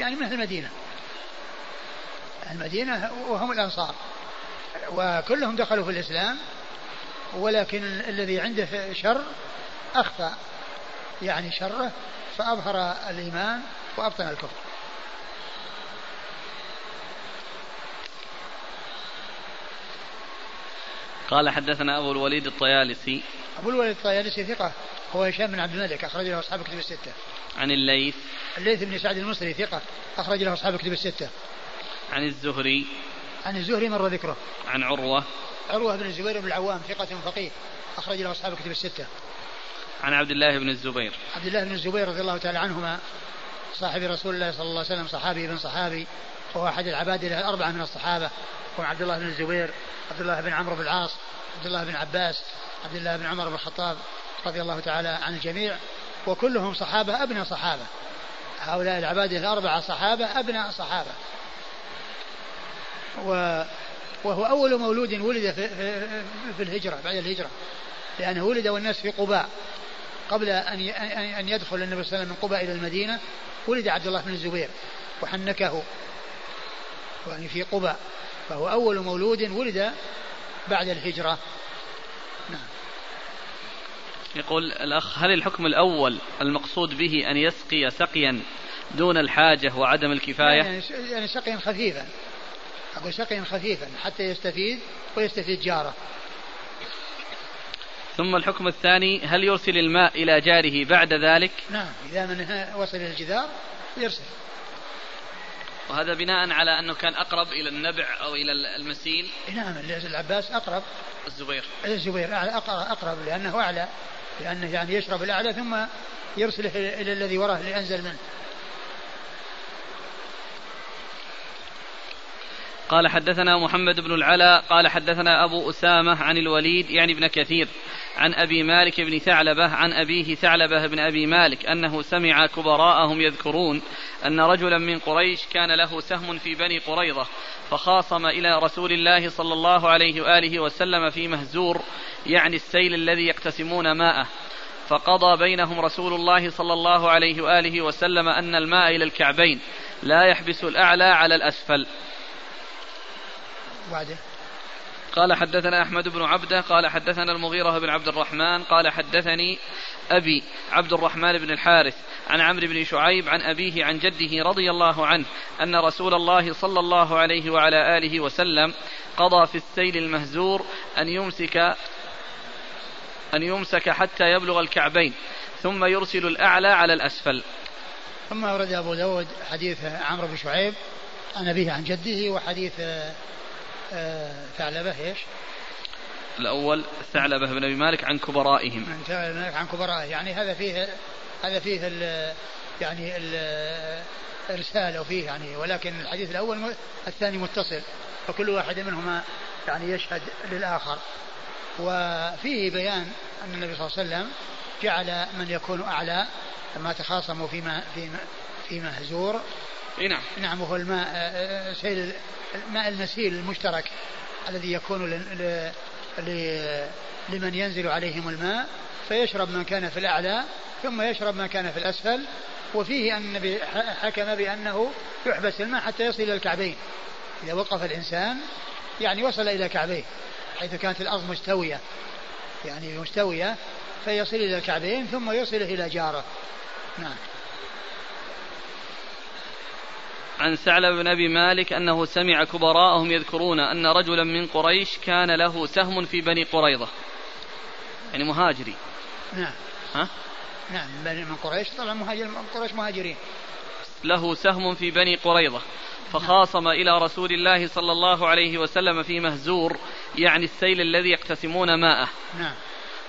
يعني من أهل المدينة. المدينة وهم الأنصار. وكلهم دخلوا في الإسلام ولكن الذي عنده شر أخفى يعني شره فأظهر الإيمان وأبطن الكفر. قال حدثنا أبو الوليد الطيالسي. أبو الوليد الطيالسي ثقة. هو هشام بن عبد الملك أخرج له أصحاب كتب الستة. عن الليث. الليث بن سعد المصري ثقة أخرج له أصحاب كتب الستة. عن الزهري. عن الزهري مر ذكره. عن عروة. عروة بن الزبير بن العوام ثقة فقيه أخرج له أصحاب كتب الستة. عن عبد الله بن الزبير. عبد الله بن الزبير رضي الله تعالى عنهما صاحب رسول الله صلى الله عليه وسلم صحابي بن صحابي وهو أحد العباد الأربعة من الصحابة. عبد الله بن الزبير عبد الله بن عمرو بن العاص عبد الله بن عباس عبد الله بن عمر بن الخطاب رضي الله تعالى عن الجميع وكلهم صحابة أبناء صحابة. هؤلاء العبادة الأربعة صحابة أبناء صحابة. و وهو أول مولود ولد في, في, في الهجرة بعد الهجرة. لأنه ولد والناس في قباء. قبل أن أن يدخل النبي صلى الله عليه وسلم من قباء إلى المدينة ولد عبد الله بن الزبير وحنكه. يعني في قباء. فهو أول مولود ولد بعد الهجرة. نعم. يقول الأخ هل الحكم الأول المقصود به أن يسقي سقيا دون الحاجة وعدم الكفاية؟ يعني, يعني سقيا خفيفا. أقول سقيا خفيفا حتى يستفيد ويستفيد جاره. ثم الحكم الثاني هل يرسل الماء إلى جاره بعد ذلك؟ نعم إذا من وصل إلى الجدار يرسل. وهذا بناء على أنه كان أقرب إلى النبع أو إلى المسيل. نعم العباس أقرب. الزبير. الزبير أقرب لأنه أعلى لأنه يعني يشرب الأعلى ثم يرسله إلى الذي وراه لأنزل منه. قال حدثنا محمد بن العلاء قال حدثنا أبو أسامة عن الوليد يعني ابن كثير عن أبي مالك بن ثعلبة عن أبيه ثعلبة بن أبي مالك أنه سمع كبراءهم يذكرون أن رجلا من قريش كان له سهم في بني قريظة فخاصم إلى رسول الله صلى الله عليه وآله وسلم في مهزور يعني السيل الذي يقتسمون ماءه. فقضى بينهم رسول الله صلى الله عليه وآله وسلم أن الماء إلى الكعبين لا يحبس الأعلى على الأسفل. بعده. قال حدثنا أحمد بن عبده قال حدثنا المغيرة بن عبد الرحمن قال حدثني أبي عبد الرحمن بن الحارث عن عمرو بن شعيب عن أبيه عن جده رضي الله عنه أن رسول الله صلى الله عليه وعلى آله وسلم قضى في السيل المهزور أن يمسك أن يمسك حتى يبلغ الكعبين ثم يرسل الأعلى على الأسفل. ثم ورد أبو داود حديث عمرو بن شعيب عن أبيه عن جده وحديث ثعلبة إيش؟ الأول ثعلبة بن أبي مالك عن كبرائهم. عن ثعلبة بن مالك عن كبرائه يعني هذا فيه هذا فيه ال يعني الإرسال أو فيه يعني ولكن الحديث الأول الثاني متصل فكل واحد منهما يعني يشهد للآخر. وفيه بيان أن النبي صلى الله عليه وسلم جعل من يكون أعلى لما تخاصموا في في في مهزور. إي نعم. نعم وهو الماء آه، سيل الماء المسيل المشترك الذي يكون لمن ينزل عليهم الماء فيشرب من كان في الأعلى ثم يشرب ما كان في الأسفل وفيه أن حكم بأنه يحبس الماء حتى يصل إلى الكعبين. إذا وقف الإنسان يعني وصل إلى كعبيه حيث كانت الأرض مستوية يعني مستوية فيصل إلى الكعبين ثم يصل إلى جاره. نعم. عن ثعلب بن أبي مالك أنه سمع كبراءهم يذكرون أن رجلا من قريش كان له سهم في بني قريظة. يعني مهاجري. نعم. ها؟ نعم من قريش طبعا مهاجر من قريش مهاجرين. له سهم في بني قريظة. فخاصم إلى رسول الله صلى الله عليه وسلم في مهزور يعني السيل الذي يقتسمون ماءه. نعم.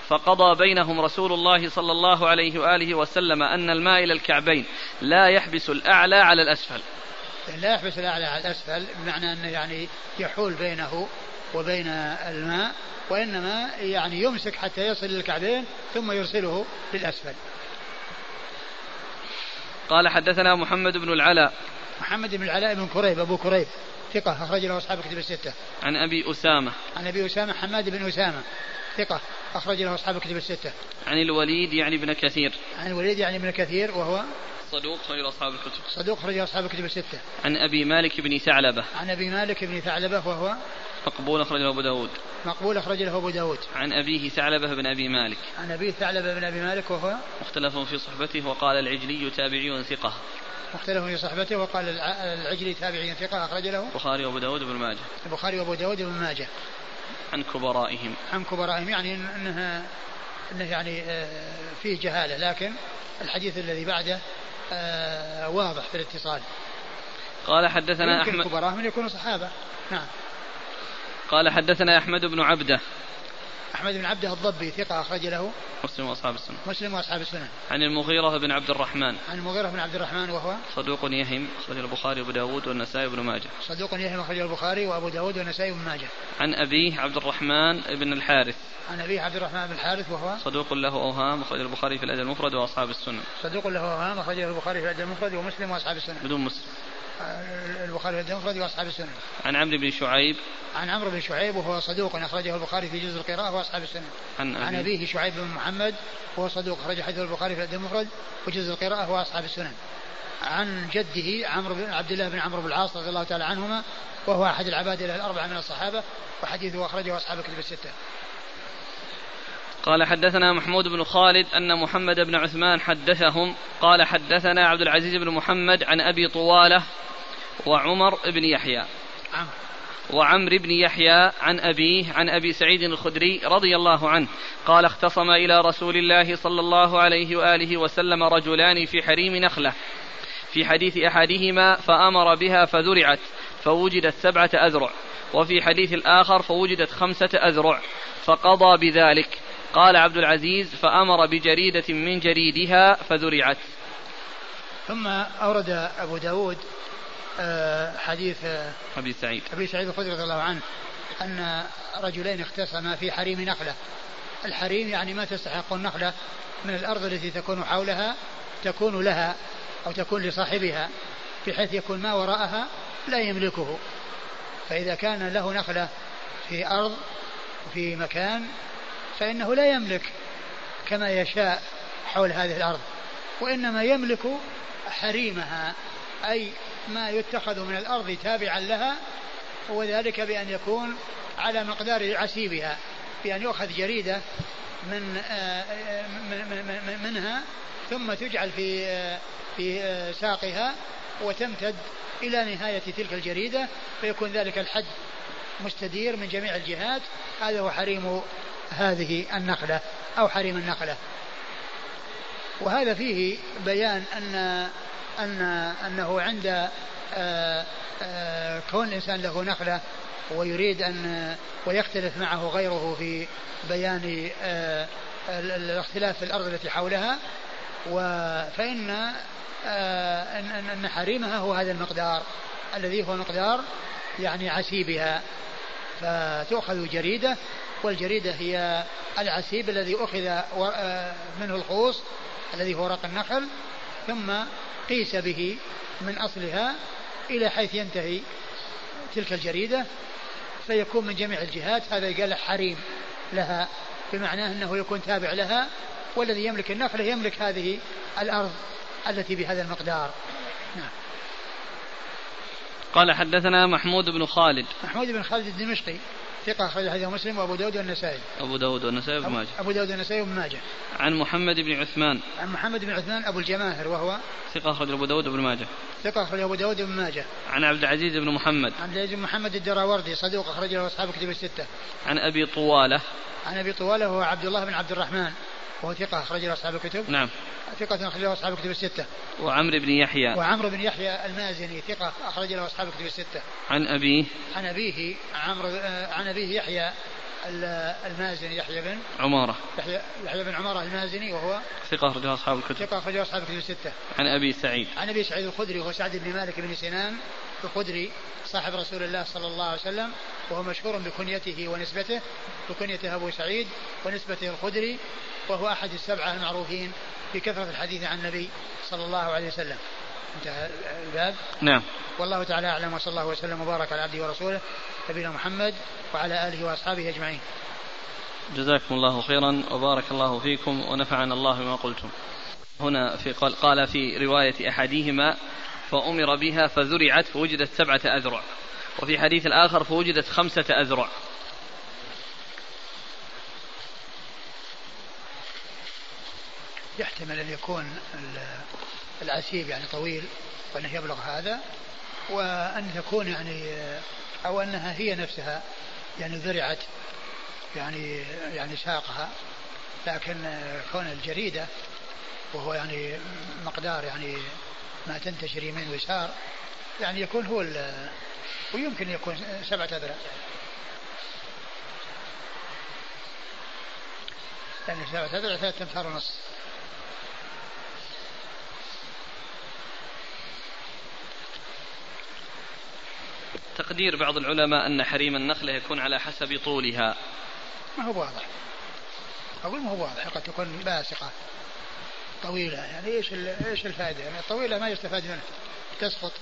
فقضى بينهم رسول الله صلى الله عليه وآله وسلم أن الماء إلى الكعبين لا يحبس الأعلى على الأسفل. لا يحبس الأعلى على الأسفل بمعنى أنه يعني يحول بينه وبين الماء وإنما يعني يمسك حتى يصل للكعبين ثم يرسله للأسفل قال حدثنا محمد بن العلاء محمد بن العلاء بن كريب أبو كريب ثقة أخرج له أصحاب كتب الستة. عن أبي أسامة. عن أبي أسامة حماد بن أسامة ثقة أخرج له أصحاب كتب الستة. عن الوليد يعني ابن كثير. عن الوليد يعني ابن كثير وهو صدوق خرج أصحاب الكتب. صدوق خرج أصحاب الكتب الستة. عن أبي مالك بن ثعلبة. عن أبي مالك بن ثعلبة وهو مقبول أخرج له أبو داود. مقبول أخرج له أبو داود. عن أبيه ثعلبة بن أبي مالك. عن أبيه ثعلبة بن أبي مالك وهو مختلف في صحبته وقال العجلي تابعي ثقة. مختلف في صحبته وقال العجلي تابعي ثقة أخرج له. البخاري وأبو داود بن ماجه. البخاري وأبو داود بن ماجه. عن كبرائهم. عن كبرائهم يعني أنها أنه يعني آه، فيه جهالة لكن الحديث الذي بعده واضح في الاتصال. قال حدثنا أحمد كبراءهم يكونوا صحابة. نعم. قال حدثنا أحمد بن عبدة أحمد بن عبده الضبي ثقة أخرج له. مسلم وأصحاب السنة. مسلم وأصحاب السنة. عن المغيرة بن عبد الرحمن. عن المغيرة بن عبد الرحمن وهو؟ صدوق يهم أخرج البخاري وأبو داود والنسائي وابن ماجه. صدوق يهم أخرج البخاري وأبو داود والنسائي وابن ماجه. عن أبيه عبد الرحمن بن الحارث. عن أبيه عبد الرحمن بن الحارث وهو؟ صدوق له أوهام أخرج البخاري في الأدب المفرد وأصحاب السنة. صدوق له أوهام أخرج البخاري في الأدب المفرد ومسلم وأصحاب السنة. بدون مسلم. البخاري في المفرد وأصحاب السنة. عن عمرو بن شعيب. عن عمرو بن شعيب وهو صدوق أخرجه البخاري في جزء القراءة وأصحاب السنة. عن, عن أبيه شعيب بن محمد وهو صدوق أخرج حديث البخاري في المفرد وجزء القراءة وأصحاب السنة. عن جده عمرو بن عبد الله بن عمرو بن العاص رضي الله تعالى عنهما وهو أحد العباد الأربعة من الصحابة وحديثه أخرجه أصحاب الكتب الستة. قال حدثنا محمود بن خالد أن محمد بن عثمان حدثهم. قال حدثنا عبد العزيز بن محمد عن أبي طوالة وعمر بن يحيى. وعمر بن يحيى عن أبيه عن أبي سعيد الخدري رضي الله عنه قال اختصم إلى رسول الله صلى الله عليه وآله وسلم رجلان في حريم نخلة. في حديث أحدهما فأمر بها فذرعت فوجدت سبعة أذرع. وفي حديث الآخر فوجدت خمسة أذرع. فقضى بذلك. قال عبد العزيز فأمر بجريدة من جريدها فذرعت. ثم أورد أبو داود حديث آه، أبي سعيد. أبي سعيد الخدري رضي الله عنه أن رجلين اختصما في حريم نخلة. الحريم يعني ما تستحق النخلة من الأرض التي تكون حولها تكون لها أو تكون لصاحبها بحيث يكون ما وراءها لا يملكه. فإذا كان له نخلة في أرض في مكان فإنه لا يملك كما يشاء حول هذه الأرض. وإنما يملك حريمها أي ما يتخذ من الأرض تابعا لها وذلك بأن يكون على مقدار عسيبها بأن يؤخذ جريدة من منها ثم تجعل في في ساقها وتمتد إلى نهاية تلك الجريدة فيكون ذلك الحد مستدير من جميع الجهات. هذا هو حريم هذه النخلة أو حريم النخلة. وهذا فيه بيان أن أن أنه عند آه، آه، كون الإنسان له نخلة ويريد أن ويختلف معه غيره في بيان آه، الاختلاف في الأرض التي حولها فإن أن حريمها هو هذا المقدار الذي هو مقدار يعني عسيبها. فتؤخذ جريدة والجريدة هي العسيب الذي أخذ منه الخوص الذي هو ورق النخل ثم قيس به من أصلها إلى حيث ينتهي تلك الجريدة فيكون من جميع الجهات. هذا قال حريم لها بمعنى أنه يكون تابع لها والذي يملك النخلة يملك هذه الأرض التي بهذا المقدار. نعم. قال حدثنا محمود بن خالد. محمود بن خالد الدمشقي. ثقة أخرج حديث مسلم وأبو داود والنسائي. أبو داود والنسائي وابن ماجه. أبو داود والنسائي وابن ماجه. عن محمد بن عثمان. عن محمد بن عثمان أبو الجماهر وهو ثقة أخرج أبو داود وابن ماجه. ثقة أخرج أبو داود وابن ماجه. عن عبد العزيز بن محمد. عبد العزيز بن محمد الدراوردي صدوق أخرج له أصحاب كتب الستة. عن أبي طوالة. عن أبي طوالة وهو عبد الله بن عبد الرحمن. وهو ثقة أخرج له أصحاب الكتب. نعم. ثقة أخرج له أصحاب الكتب الستة. وعمرو بن يحيى. وعمرو بن يحيى المازني ثقة أخرج له أصحاب الكتب الستة. عن أبيه. عن أبيه عمرو آه، عن أبيه يحيى المازني يحيى بن عمارة. يحيى يحيى بن عمارة المازني وهو ثقة أخرجها أصحاب الكتب. ثقة أخرجها أصحاب الكتب الستة. عن أبي سعيد. عن أبي سعيد الخدري وهو سعد بن مالك بن سنان. الخدري صاحب رسول الله صلى الله عليه وسلم وهو مشهور بكنيته ونسبته بكنيته أبو سعيد ونسبته الخدري وهو أحد السبعة المعروفين بكثرة الحديث عن النبي صلى الله عليه وسلم. انتهى الباب. نعم. والله تعالى أعلم وصلى الله وسلم وبارك على عبده ورسوله نبينا محمد وعلى آله وأصحابه أجمعين. جزاكم الله خيرا وبارك الله فيكم ونفعنا الله بما قلتم. هنا في قال, قال في رواية أحدهما فأمر بها فزرعت فوجدت سبعة أذرع. وفي حديث الآخر فوجدت خمسة أذرع. يحتمل أن يكون العسيب يعني طويل وأنه يبلغ هذا وأن تكون يعني أو أنها هي نفسها يعني زرعت يعني يعني ساقها. لكن كون الجريدة وهو يعني مقدار يعني ما تنتشر يمين ويسار يعني يكون هو ويمكن يكون سبعة أذرع يعني سبعة أذرع ثلاثة أمتار ونص. تقدير بعض العلماء أن حريم النخلة يكون على حسب طولها. ما هو واضح. أقول ما هو واضح قد تكون باسقة. طويلة يعني إيش إيش الفائدة؟ يعني الطويلة ما يستفاد منها تسقط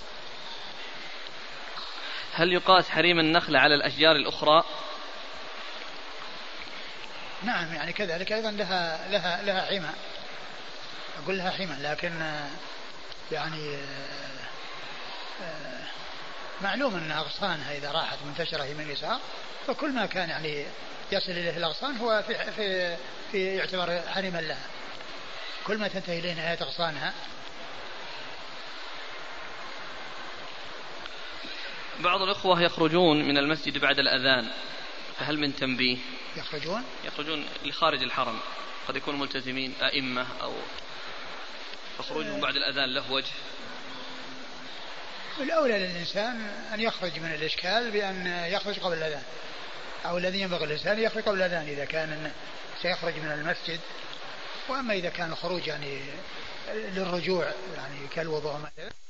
هل يقاس حريم النخلة على الأشجار الأخرى؟ نعم يعني كذلك أيضا لها لها لها حمى أقول لها حمى لكن يعني معلوم أن أغصانها إذا راحت منتشرة يمين اليسار فكل ما كان يعني يصل إليه الأغصان هو في, في, في يعتبر حريما لها كل ما تنتهي إليه نهاية أغصانها. بعض الأخوة يخرجون من المسجد بعد الأذان فهل من تنبيه؟ يخرجون؟ يخرجون لخارج الحرم قد يكونوا ملتزمين أئمة أو فخروجهم بعد الأذان له وجه. الأولى للإنسان أن يخرج من الإشكال بأن يخرج قبل الأذان أو الذي ينبغي الإنسان يخرج قبل الأذان إذا كان سيخرج من المسجد وأما إذا كان الخروج يعني للرجوع يعني كالوضوء مثلا.